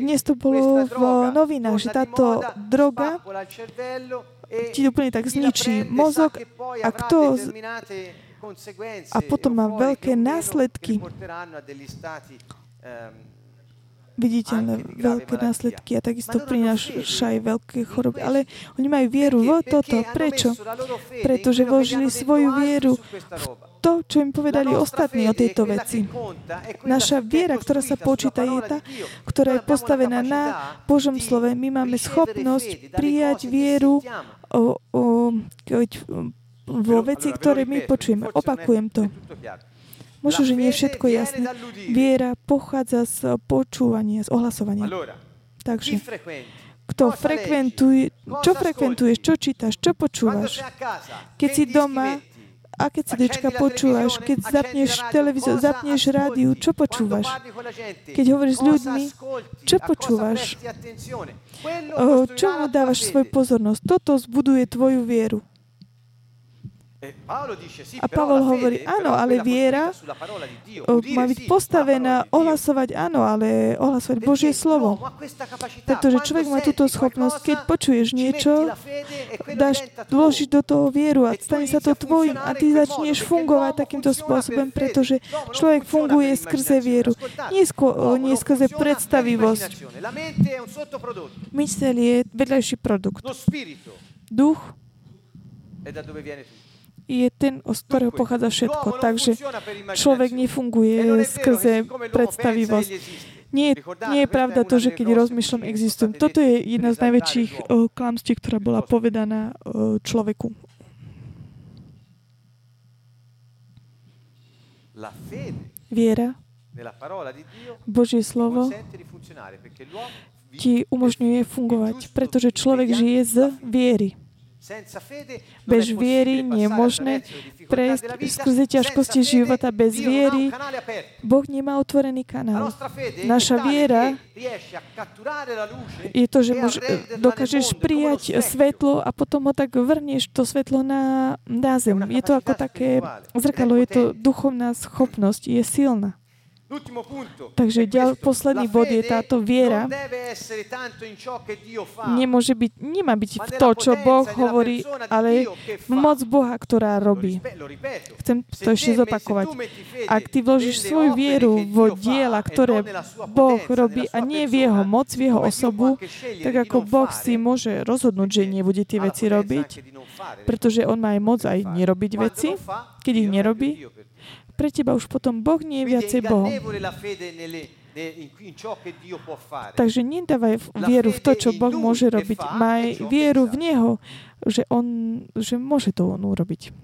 Speaker 1: Dnes to bolo v novinách, že táto droga ti úplne tak zničí mozog a kto a potom má veľké následky viditeľné veľké následky a takisto prináša aj veľké choroby. Ale oni majú vieru v toto. Prečo? Pretože vložili svoju vieru v to, čo im povedali ostatní o tejto veci. Naša viera, ktorá sa počíta, je tá, ktorá je postavená na Božom slove. My máme schopnosť prijať vieru o, o, vo veci, ktoré my počujeme. Opakujem to. Možno, že nie je všetko jasné. Viera pochádza z počúvania, z ohlasovania. Takže, kto frekventuje, čo frekventuješ, čo čítaš, čo počúvaš? Keď si doma, aké CDčka počúvaš? Keď zapneš televízor, zapneš rádiu, čo počúvaš? Keď hovoríš s ľuďmi, čo počúvaš? Čo mu dávaš svoj pozornosť? Toto zbuduje tvoju vieru. A Pavol hovorí, áno, ale viera má byť postavená ohlasovať áno, ale ohlasovať Božie slovo. Pretože človek má túto schopnosť, keď počuješ niečo, dáš vložiť do toho vieru a stane sa to tvojim a ty začneš fungovať takýmto spôsobom, pretože človek funguje skrze vieru, nie, sko- nie skrze predstavivosť. Mysel je vedľajší produkt. Duch je ten, z ktorého pochádza všetko. Takže človek nefunguje skrze predstavivosť. Nie, nie je pravda to, že keď rozmýšľam, existujem. Toto je jedna z najväčších uh, klamstí, ktorá bola povedaná uh, človeku. Viera Božie slovo ti umožňuje fungovať, pretože človek žije z viery. Bez viery nie je možné prejsť skrze ťažkosti života. Bez viery Boh nemá otvorený kanál. Naša viera je to, že môž, dokážeš prijať svetlo a potom ho tak vrnieš to svetlo na, na zem. Je to ako také zrkadlo, je to duchovná schopnosť, je silná. Takže ďal, posledný bod je táto viera. Nemôže byť, nemá byť v to, čo Boh hovorí, ale v moc Boha, ktorá robí. Chcem to ešte zopakovať. Ak ty vložíš svoju vieru vo diela, ktoré Boh robí a nie v jeho moc, v jeho osobu, tak ako Boh si môže rozhodnúť, že nebude tie veci robiť, pretože on má aj moc aj nerobiť veci, keď ich nerobí, pre teba už potom Boh nie je viacej Bohom. Takže nedávaj vieru v to, čo Boh môže robiť. Maj vieru v Neho, že On že môže to On urobiť.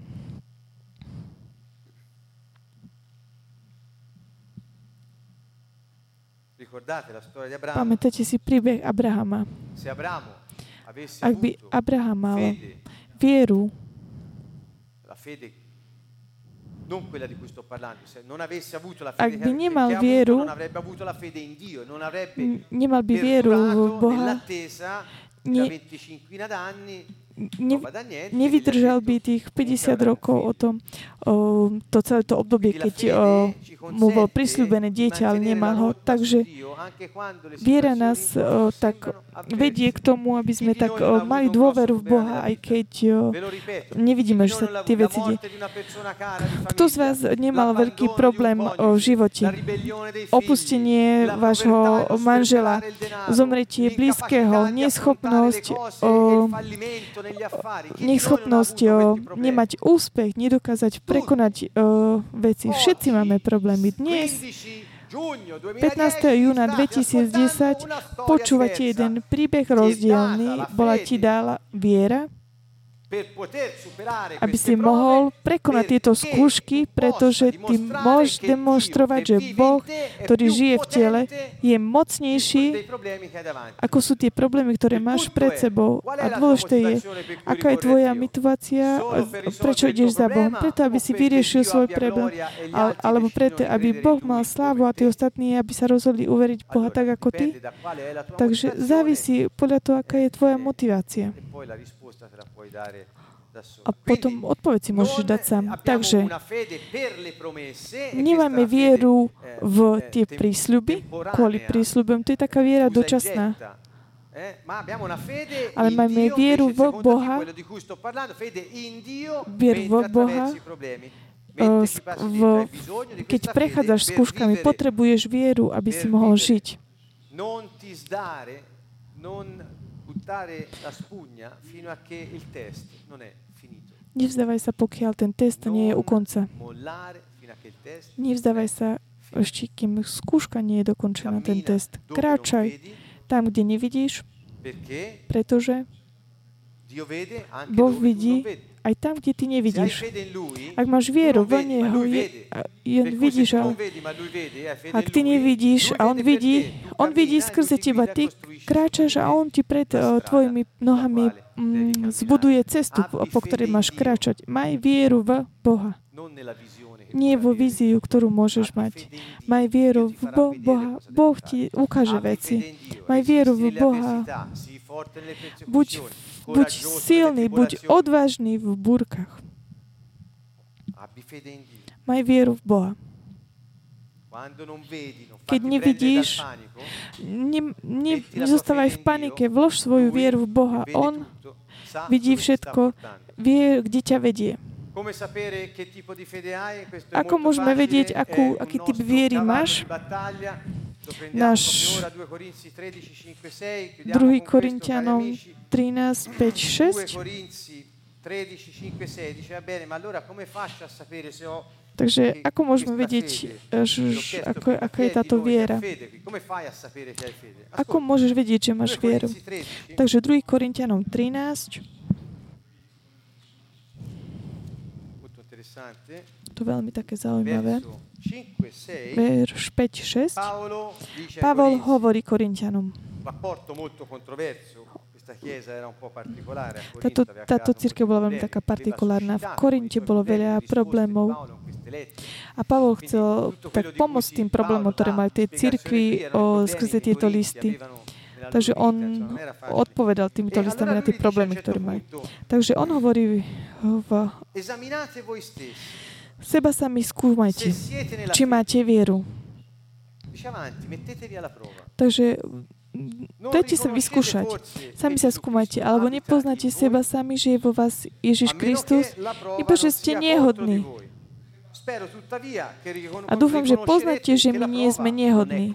Speaker 1: Pamätáte si príbeh Abrahama. Ak by Abraham mal vieru, Ak by nemal che vieru, avuto, non avrebbe avuto la fede in Dio, non avrebbe nemal by vieru v Boha, ne, 25 anni, ne, nevydržal by tých 50 rokov o tom, o, to celé to obdobie, keď o, mu bol prisľúbené dieťa, ale nemal ho. Takže viera nás o, tak vedie k tomu, aby sme tak o, mali dôveru v Boha, aj keď o, nevidíme, že sa tie veci deje. Kto z vás nemal veľký problém o, v živote? Opustenie vášho manžela, zomretie blízkeho, neschopnosť o, neschopnosť o, nemať úspech, nedokázať prekonať o, veci. Všetci máme problémy. Dnes 15. júna 2010 počúvate jeden príbeh rozdielný. Bola ti dála viera, aby si mohol prekonať tieto skúšky, pretože ty môžeš demonstrovať, že Boh, ktorý žije v tele, je mocnejší, ako sú tie problémy, ktoré máš pred sebou. A dôležité je, aká je tvoja motivácia, prečo ideš za Bohom. Preto, aby si vyriešil svoj problém, alebo preto, aby Boh mal slávu a tí ostatní, aby sa rozhodli uveriť Boha tak, ako ty. Takže závisí podľa toho, aká je tvoja motivácia. A potom odpoveď si môžeš dať sám. Takže nemáme vieru v tie prísľuby, kvôli prísľubom. To je taká viera dočasná. Ale máme vieru v Boha, vieru v Boha, v, keď prechádzaš skúškami, potrebuješ vieru, aby si mohol žiť Nevzdávaj sa, pokiaľ ten test nie je u konca. Nevzdávaj sa, ešte kým skúška nie je dokončená, ten test. Kráčaj tam, kde nevidíš, pretože Boh vidí aj tam, kde ty nevidíš. Ak máš vieru v Neho, je, je, vidíš, ale ak ty nevidíš a On vidí, On vidí skrze teba, ty kráčaš a On ti pred uh, tvojimi nohami mm, zbuduje cestu, po ktorej máš kráčať. Maj vieru v Boha. Nie vo víziu, ktorú môžeš mať. Maj vieru v Bo- Boha. Boh ti ukáže veci. Maj vieru v Boha. Buď Buď silný, buď odvážny v búrkach. Maj vieru v Boha. Keď nevidíš, ne, ne, nezostávaj v panike, vlož svoju vieru v Boha. On vidí všetko, vie, kde ťa vedie. Ako môžeme vedieť, akú, aký typ viery máš? Náš 2 Korintianom 13, 5, 6. Takže ako môžeme vedieť, že, ako, aká je táto viera? Ako môžeš vedieť, že máš vieru? Takže 2 Korintianom 13. To veľmi také zaujímavé. Verš 5, 6. Pavol hovorí Korintianom. Táto, táto církev bola veľmi taká partikulárna. V Korinte bolo veľa problémov. A Pavol chcel tak pomôcť tým problémom, ktoré majú tie církvy o, skrze tieto listy. Takže on odpovedal týmito listami na tie problémy, ktoré majú. Takže on hovorí v... Seba sami skúmajte, či máte vieru. Takže dajte sa vyskúšať. Sami sa skúmajte. Alebo nepoznáte seba sami, že je vo vás Ježiš Kristus, iba že ste nehodní. A dúfam, že poznáte, že my nie sme nehodní.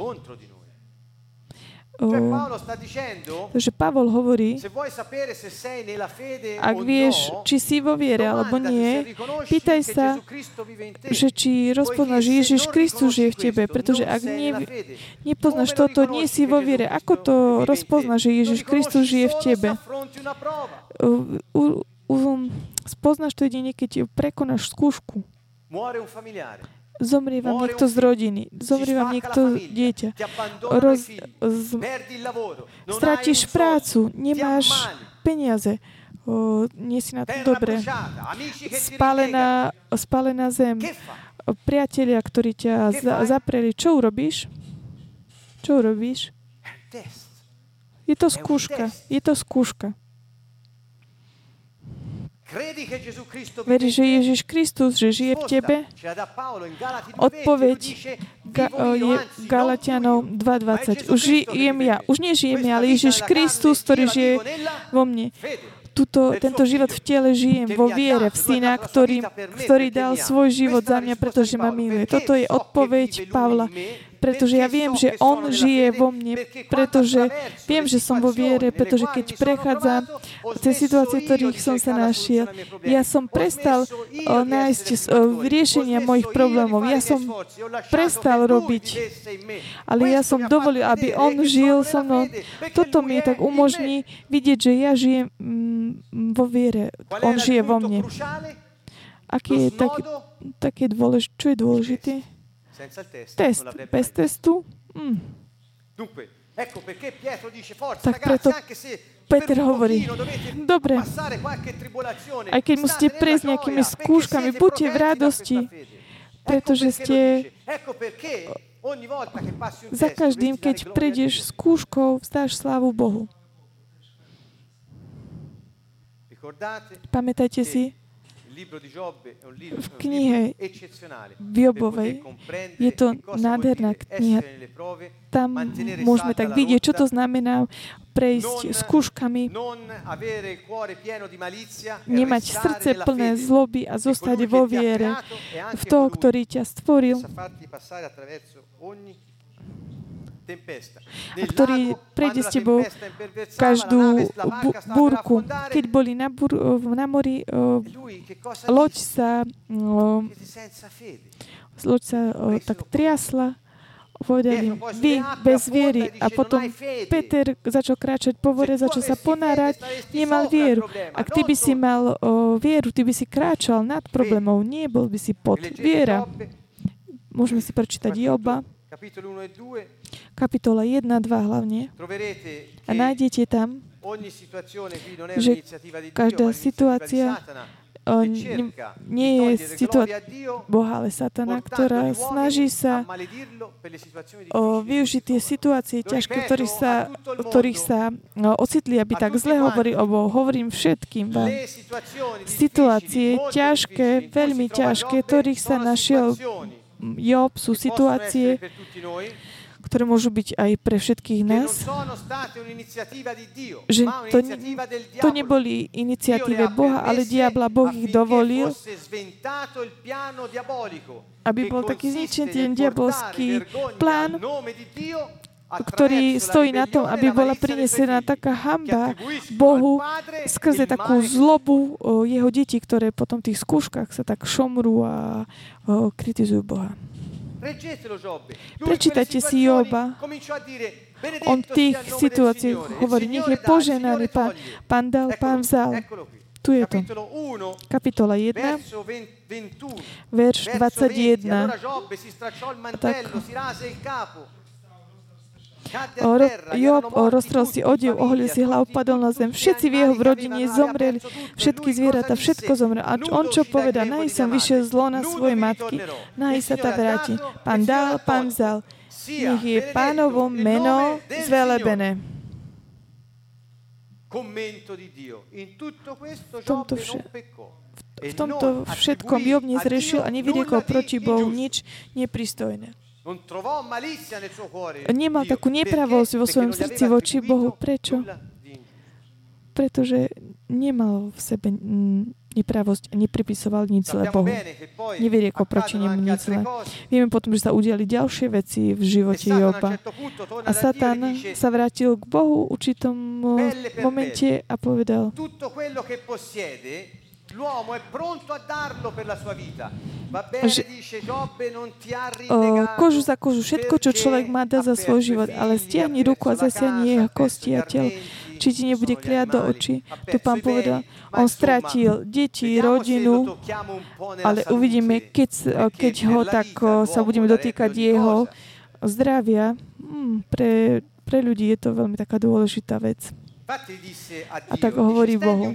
Speaker 1: Takže Pavol hovorí, ak vieš, či si vo viere alebo nie, pýtaj sa, že či rozpoznáš, že Ježiš Kristus žije v tebe, pretože ak nie, nepoznáš toto, nie si vo viere. Ako to rozpoznáš, že Ježiš Kristus žije v tebe? U, u, spoznáš to jedine, keď prekonáš skúšku. Zomrie vám niekto z rodiny, zomrie vám niekto dieťa, roz, z, stratíš prácu, nemáš peniaze, o, nie si na to dobre, spálená, spálená zem, priatelia, ktorí ťa za, zapreli, čo urobíš? Čo urobíš? Je to skúška, je to skúška. Veríš, že Ježiš Kristus, že žije v tebe? Odpoveď Ga- je Galatianov 2.20. Už žijem ja. Už nežijem ja, ale Ježiš Kristus, ktorý žije vo mne. tuto, tento život v tele žijem vo viere v Syna, ktorý, ktorý dal svoj život za mňa, pretože ma miluje. Toto je odpoveď Pavla pretože ja viem, že On žije vo mne, pretože viem, že som vo viere, pretože keď prechádzam cez situácie, ktorých som sa našiel, ja som prestal o, nájsť o, riešenia mojich problémov. Ja som prestal robiť, ale ja som dovolil, aby On žil so mnou. Toto mi tak umožní vidieť, že ja žijem mm, vo viere. On žije vo mne. Aký je tak, také dôležité? Čo je dôležité? Senza il test. Test. Bez testu? Mm. Dunque, ecco perché Pietro dice forza, tak ragazzi, anche se Peter hovorí, dobre, aj keď musíte prejsť nejakými skúškami, buďte v radosti, pretože ste za každým, keď prejdeš skúškou, vzdáš slávu Bohu. Pamätajte si, v knihe Biobovej je to nádherná kniha. Tam môžeme tak vidieť, čo to znamená prejsť skúškami, nemať srdce plné zloby a zostať vo viere v toho, ktorý ťa stvoril a ktorý prejde s tebou každú bu- búrku. Keď boli na, bur- na mori, uh, loď sa, uh, loď sa uh, tak triasla, povedali, vy bez viery. A potom Peter začal kráčať po vode, začal sa ponárať, nemal vieru. Ak ty by si mal uh, vieru, ty by si kráčal nad problémov, nie bol by si pod viera. Môžeme si prečítať Joba, kapitola 1, 2 hlavne. A nájdete tam, že každá situácia nie, nie je situácia Boha, ale Satana, ktorá snaží sa o, využiť tie situácie ťažké, ktorých sa, ktorých sa o, ocitli, aby tak zle hovorí o Bohu. Hovorím všetkým vám. Situácie ťažké, veľmi ťažké, ktorých sa našiel Job sú situácie, ktoré môžu byť aj pre všetkých nás, že to, to neboli iniciatíve Boha, ale diabla Boh ich dovolil, aby bol taký zničený ten diabolský plán, ktorý stojí na tom, aby bola prinesená taká hamba Bohu skrze takú zlobu jeho detí, ktoré potom v tých skúškach sa tak šomrú a kritizujú Boha. Prečítajte si Joba. On v tých situáciách hovorí, nech je poženaný pán, pán dal, pán vzal. Tu je to. Kapitola 1, verš 21. Tak Job roztrel si odev, oholil si hlavu, padol na zem. Všetci v jeho v rodine zomreli, všetky zvieratá, všetko zomrelo. A on čo poveda, naj som vyšiel zlo na svoje matky, naj sa ta vráti. Pán dal, pán vzal. Nech je pánovo meno zvelebené. V tomto, vše, v tomto všetkom Job nezrešil a nevyriekol proti Bohu nič nepristojné. Nemal takú nepravosť vo svojom srdci voči Bohu. Prečo? Pretože nemal v sebe nepravosť a nepripisoval nič zle Bohu. Nevyriekol proti nemu nič zle. Vieme potom, že sa udiali ďalšie veci v živote Joba. A Satan sa vrátil k Bohu v určitom momente a povedal, L'uomo è pronto a darlo per la sua vita. Va bene, dice Giobbe, non ti ha ripiegato. Kožu za kožu, všetko, čo človek má, dá za svoj život, ale stiahni ruku a zasiahni jeho kosti a telo či ti nebude kliať do očí. Tu pán povedal, on stratil deti, rodinu, ale uvidíme, keď, keď ho tak sa budeme dotýkať jeho zdravia, hmm, pre, pre ľudí je to veľmi taká dôležitá vec. A tak hovorí Bohu.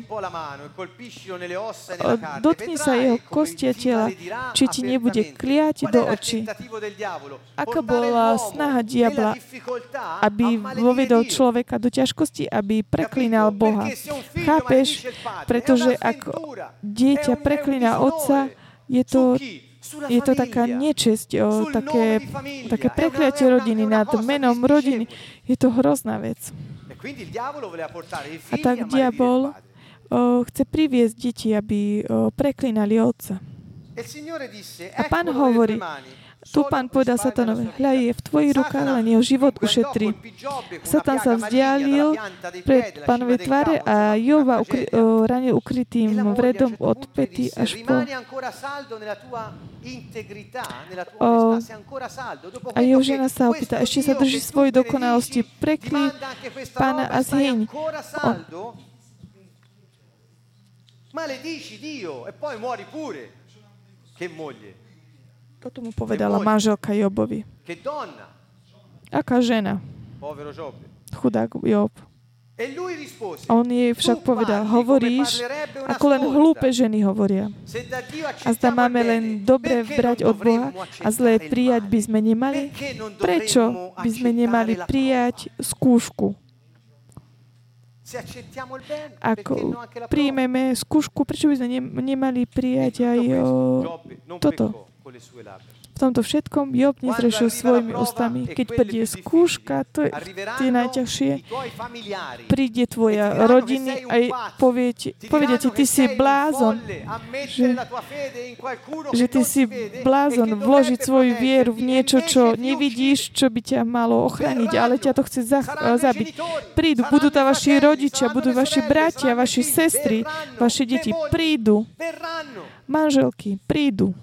Speaker 1: Dotkni sa jeho kosti a tela, či ti nebude kliať do očí. Aká bola snaha diabla, aby vovedol človeka do ťažkosti, aby preklínal Boha. Chápeš? Pretože ak dieťa preklína otca, je to je to taká nečesť, o, také, také prekliatie rodiny nad menom rodiny. Je to hrozná vec. A tak diabol o, chce priviesť deti, aby o, preklinali otca. A pán hovorí, tu pán povedal Satanovi, hľa je v tvojich rukách, len jeho život ušetri. Satan sa vzdialil pred pánovi tváre a Jova ukry, uh, ranil ukrytým vredom od pety až po... Uh, a jeho žena sa opýta, ešte sa drží svojej dokonalosti, prekli pána a zhyň. On, maledici Dio e poi muori pure. Che moglie. Toto mu povedala manželka Jobovi. Aká žena? Chudák Job. A on jej však povedal, hovoríš, ako len hlúpe ženy hovoria. A zda máme len dobre brať od Boha a zlé prijať by sme nemali? Prečo by sme nemali prijať skúšku? Ako príjmeme skúšku, prečo by sme nemali prijať aj o, toto? V tomto všetkom Job nezrešil svojimi ústami. Keď príde skúška, to je tie najťažšie, príde tvoja rodiny a povie ti, povedia ti, ty si blázon, že, že ty si blázon vložiť svoju vieru v niečo, čo nevidíš, čo by ťa malo ochrániť, ale ťa to chce zabiť. Prídu, budú to vaši rodičia, budú vaši bratia, vaši sestry, vaše deti prídu. Manželky prídu.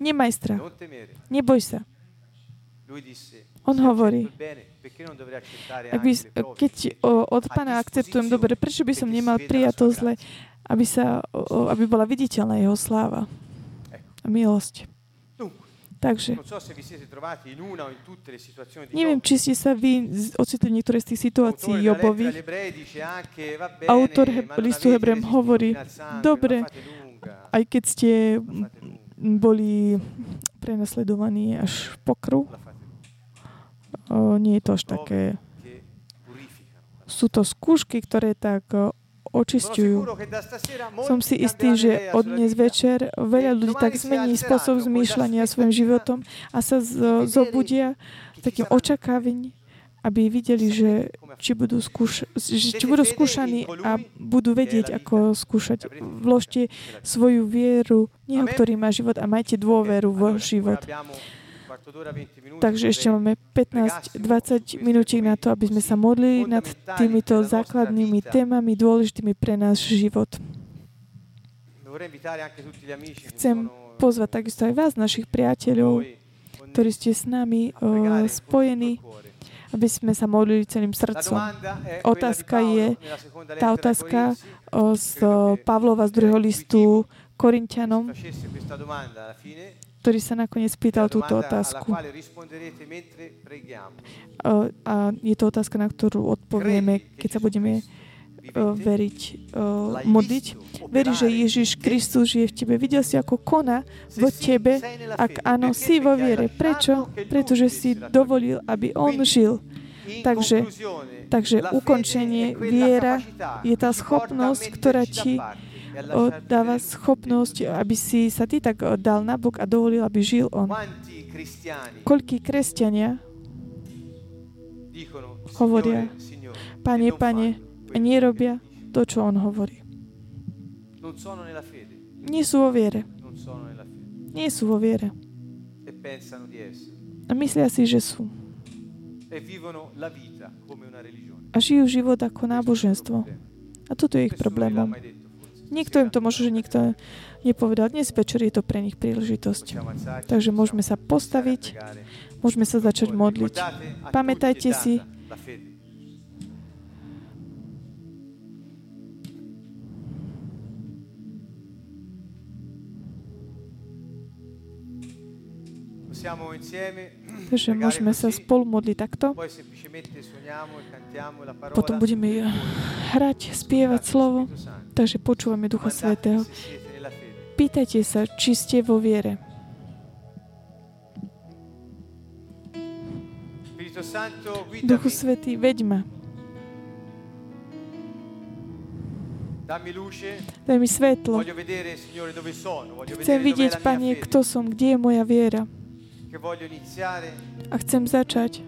Speaker 1: Nemaj strach. Neboj sa. On hovorí, ak by, keď od pána akceptujem dobre, prečo by som nemal prijať to zle, aby, sa, aby bola viditeľná jeho sláva. A milosť. Takže, neviem, či ste sa vy ocitli v niektoré z tých situácií Jobových. Autor listu Hebrem hovorí, dobre, aj keď ste boli prenasledovaní až po krv, nie je to až také... Sú to skúšky, ktoré tak očistujú. Som si istý, že od dnes večer veľa ľudí tak zmení spôsob zmýšľania svojim životom a sa zobudia takým očakávaním aby videli, že či budú, skúš- či budú skúšaní a budú vedieť, ako skúšať. Vložte svoju vieru, neho, ktorý má život a majte dôveru vo život. Takže ešte máme 15-20 minútik na to, aby sme sa modlili nad týmito základnými témami dôležitými pre náš život. Chcem pozvať takisto aj vás, našich priateľov, ktorí ste s nami uh, spojení aby sme sa modlili celým srdcom. Otázka je, tá otázka z Pavlova z druhého listu Korintianom, ktorý sa nakoniec pýtal túto otázku. A je to otázka, na ktorú odpovieme, keď sa budeme veriť, modliť. Veríš, že Ježiš Kristus žije v tebe. Videl si, ako kona v tebe. Ak áno, si vo viere. Prečo? Pretože si dovolil, aby On žil. Takže, takže ukončenie viera je tá schopnosť, ktorá ti dáva schopnosť, aby si sa ty tak dal na bok a dovolil, aby žil on. Koľkí kresťania hovoria, Pane, Pane, nerobia to, čo on hovorí. Nie sú vo viere. Nie sú vo viere. A myslia si, že sú. A žijú život ako náboženstvo. A toto je ich problémom. Niekto im to možno, že nikto nepovedal. Dnes večer je to pre nich príležitosť. Takže môžeme sa postaviť, môžeme sa začať modliť. Pamätajte si,
Speaker 2: Takže môžeme sa spolu modliť takto. Potom budeme hrať, spievať slovo. Takže počúvame Ducha Svetého. Pýtajte sa, či ste vo viere. Duchu Svetý, veď ma. Daj mi svetlo. Chcem vidieť, Pane, kto som, kde je moja viera. A chcem začať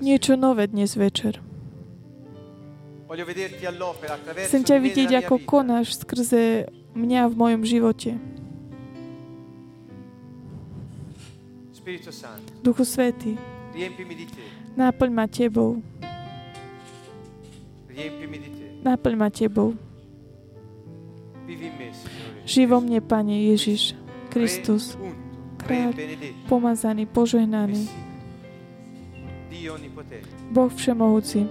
Speaker 2: niečo nové dnes večer. Chcem ťa vidieť, ako konáš skrze mňa v mojom živote. Duchu Svetý, náplň ma Tebou. Náplň ma Tebou. Živ vo mne, Pane Ježiš, Kristus, kráľ, pomazaný, požehnaný, Boh Všemohúci.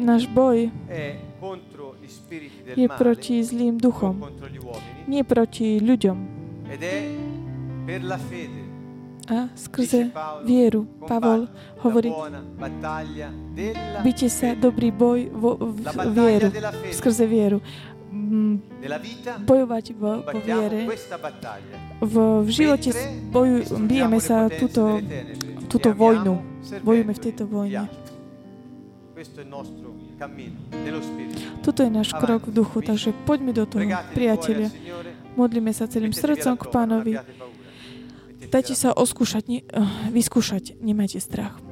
Speaker 2: Náš boj je proti zlým duchom, nie proti ľuďom. A skrze vieru Pavol hovorí, byte sa dobrý boj vo, v vieru, skrze vieru. Mm, bojovať vo, vo viere. V, v živote boju, bijeme sa túto, túto vojnu. Bojujeme v tejto vojne. Toto je náš krok v duchu, takže poďme do toho, priatelia. Modlíme sa celým srdcom k pánovi. Dajte sa oskúšať, ne, eh, vyskúšať, nemajte strach.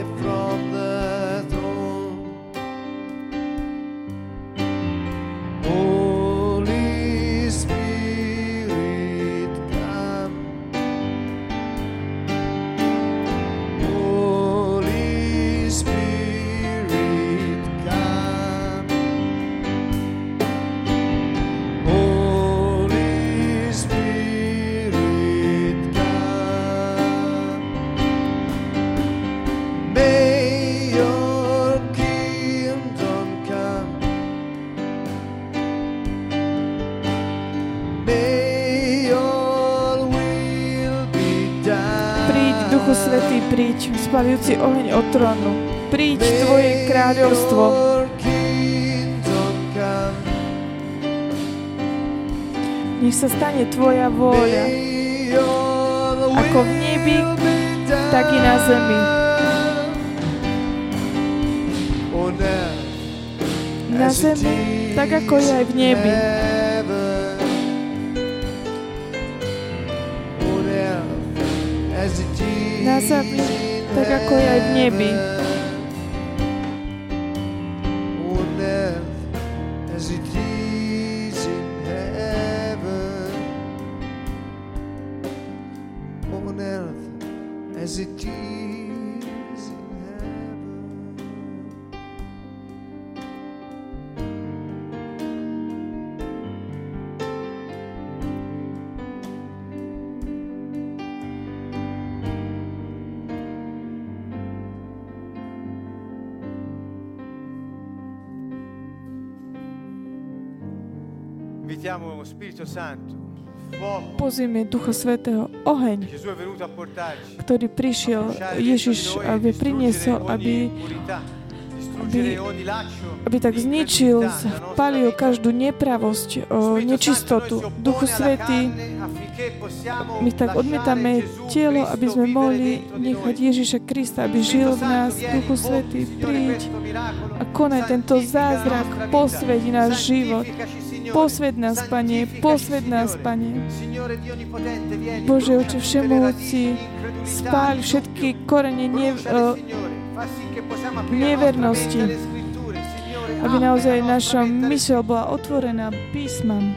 Speaker 2: from spalujúci oheň od trónu. Príď Tvoje kráľovstvo. Nech sa stane Tvoja vôľa. Ako v nebi, tak i na zemi. Na zemi, tak ako je aj v nebi. Na zemi, ako je aj v nebi.
Speaker 1: Pozvime Ducha Svetého oheň, ktorý prišiel, Ježiš, aby priniesol, aby aby, aby tak zničil, spalil každú nepravosť, o, nečistotu. Duchu Svety, my tak odmietame telo, aby sme mohli nechať Ježiša Krista, aby žil v nás. Duchu Svety, príď a konaj tento zázrak, posvedi náš život. Posved nás, Pane, posved nás, Pane. Bože, Oče Všemohúci, spáľ všetky korene ne, uh, nevernosti, aby naozaj naša mysel bola otvorená písmam.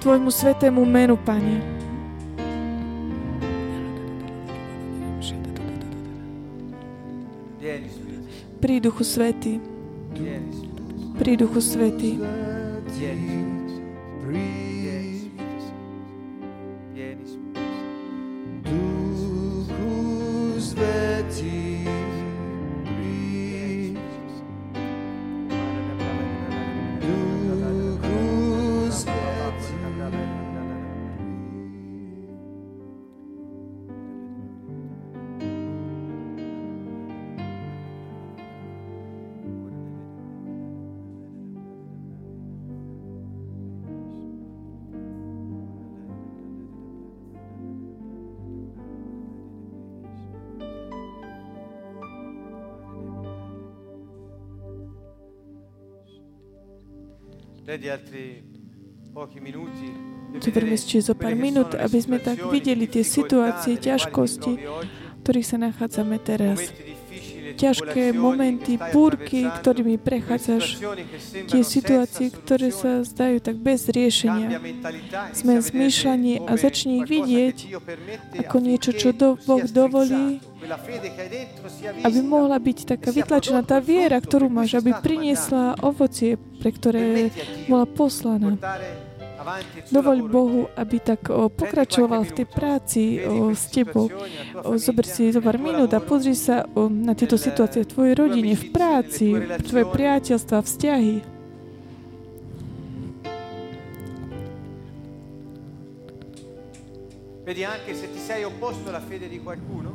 Speaker 1: Tvojmu svetému menu, Pane. Pri Duchu Svety. Pri Duchu Svety. Zoberme ešte zo pár minút, aby sme tak videli tie situácie, ťažkosti, v ktorých sa nachádzame teraz. Ťažké momenty, búrky, ktorými prechádzaš, tie situácie, ktoré sa zdajú tak bez riešenia. Sme zmýšľaní a začni ich vidieť ako niečo, čo do, Boh dovolí, aby mohla byť taká vytlačená tá viera, ktorú máš, aby priniesla ovocie, pre ktoré bola poslaná. Dovoľ Bohu, aby tak pokračoval v tej práci o, s tebou. Zober si zo pár minút a pozri sa na tieto situácie v tvojej rodine, v práci, v tvoje priateľstva, vzťahy. Vedi anche se ti sei opposto alla fede di qualcuno?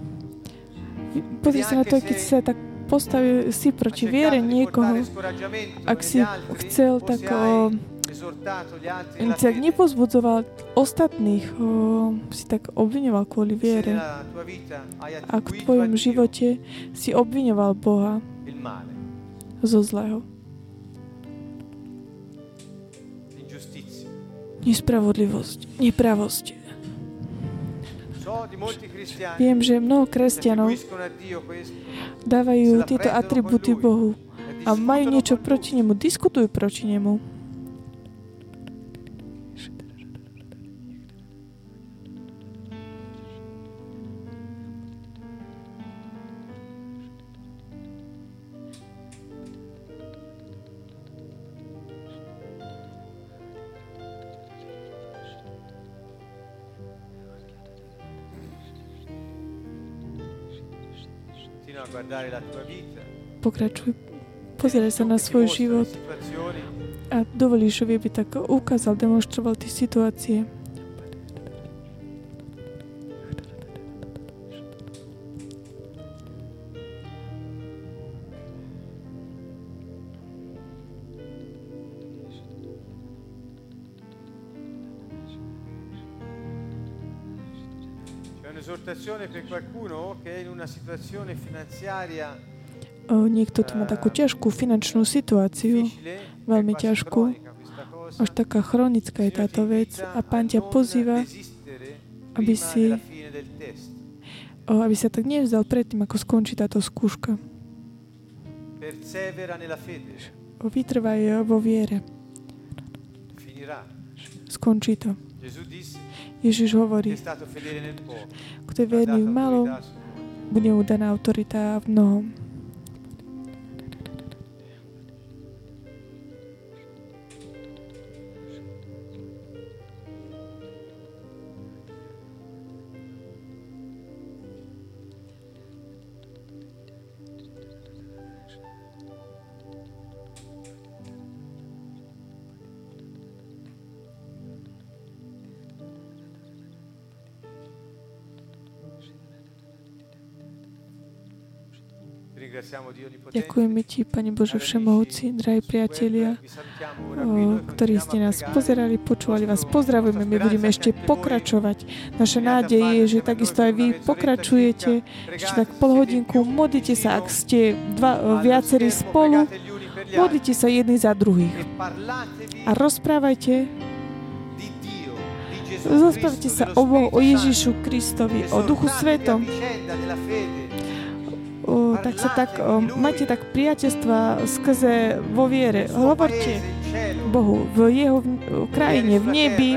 Speaker 1: pozri sa na to, keď sa tak postavil si proti viere niekoho, ak si chcel tak o, ak nepozbudzoval ostatných, o, si tak obviňoval kvôli viere. Ak v tvojom živote si obviňoval Boha. Zo zlého. Nespravodlivosť, nepravosť, Viem, že mnoho kresťanov dávajú tieto atributy Bohu. A majú niečo proti nemu, diskutujú proti nemu. Pokračuj, pozeraj sa na svoj život a dovolíš, aby tak ukázal, demonstroval tie situácie. un'esortazione per qualcuno che è in una situazione finanziaria Niekto tu má takú ťažkú finančnú situáciu, veľmi ťažkú. Až taká chronická je táto vec. A pán ťa pozýva, aby si aby sa tak nevzdal predtým, ako skončí táto skúška. Vytrvaj vo viere. Skončí to. Ježiš hovorí, kto je verný v malom, bude mu daná autorita v mnohom. Ďakujeme Ti, Pane Bože Všemohúci, drahí priatelia, ktorí ste nás pozerali, počúvali vás. Pozdravujeme, my budeme ešte pokračovať. Naša nádej je, že takisto aj vy pokračujete ešte tak pol hodinku. Modlite sa, ak ste dva, viacerí spolu, modlite sa jedni za druhých. A rozprávajte Rozprávajte sa o Bohu, o Ježišu Kristovi, o Duchu Svetom tak sa tak, máte tak priateľstva skrze vo viere. Hovorte Bohu v jeho krajine, v nebi.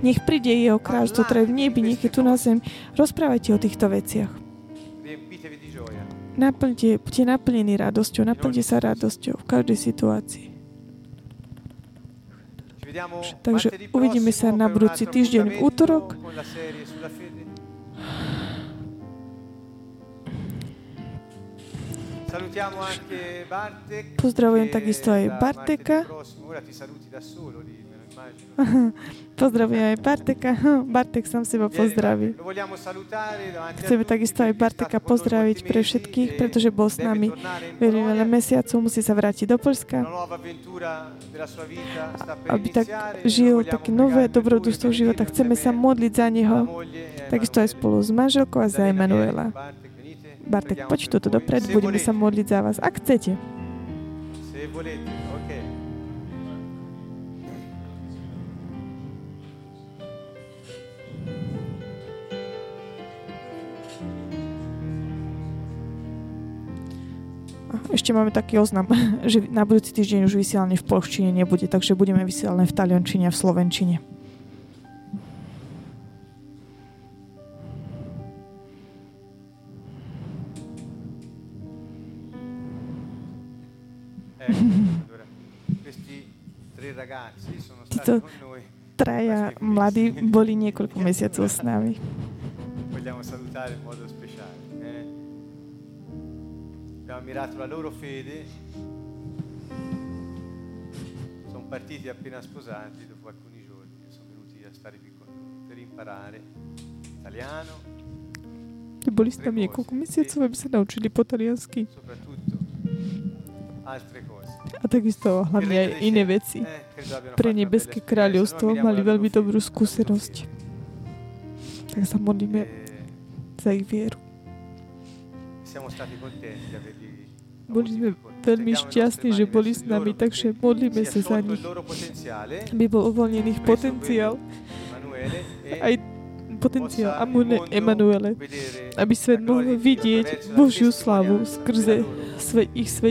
Speaker 1: Nech príde jeho kráľstvo, ktoré v nebi, nech je tu na zem. Rozprávajte o týchto veciach. Naplňte, buďte naplnení radosťou, naplňte sa radosťou v každej situácii. Takže uvidíme sa na budúci týždeň v útorok Pozdravujem takisto aj Barteka. Pozdravujem aj Barteka. Bartek sám seba pozdraví. Chceme takisto aj Barteka pozdraviť pre všetkých, pretože bol s nami veľmi veľa mesiacov, musí sa vrátiť do Polska. Aby tak žil také nové dobrodružstvo života. Chceme sa modliť za neho, takisto aj spolu s manželkou a za Emanuela. Bartek, poď toto dopredu, budeme sa modliť za vás, ak chcete. Ešte máme taký oznam, že na budúci týždeň už vysielanie v polštine nebude, takže budeme vysielané v taliančine a v slovenčine. Títo traja mladí boli niekoľko mesiacov s nami. Vogliamo salutare in modo speciale. Eh? Abbiamo ammirato la loro fede. Sono partiti appena sposati dopo alcuni giorni. Sono venuti a stare qui con noi per imparare italiano. Boli s nami niekoľko mesiacov, aby sa naučili po taliansky. Soprattutto altre cose. A takisto hlavne aj iné veci. Pre nebeské kráľovstvo mali veľmi dobrú skúsenosť. Tak sa modlíme za ich vieru. Boli sme veľmi šťastní, že boli s nami, takže modlíme sa za nich. Aby bol uvoľnený potenciál. Aj potenciál Amune Emanuele. Aby svet mohol vidieť Božiu slavu skrze ich svedectvo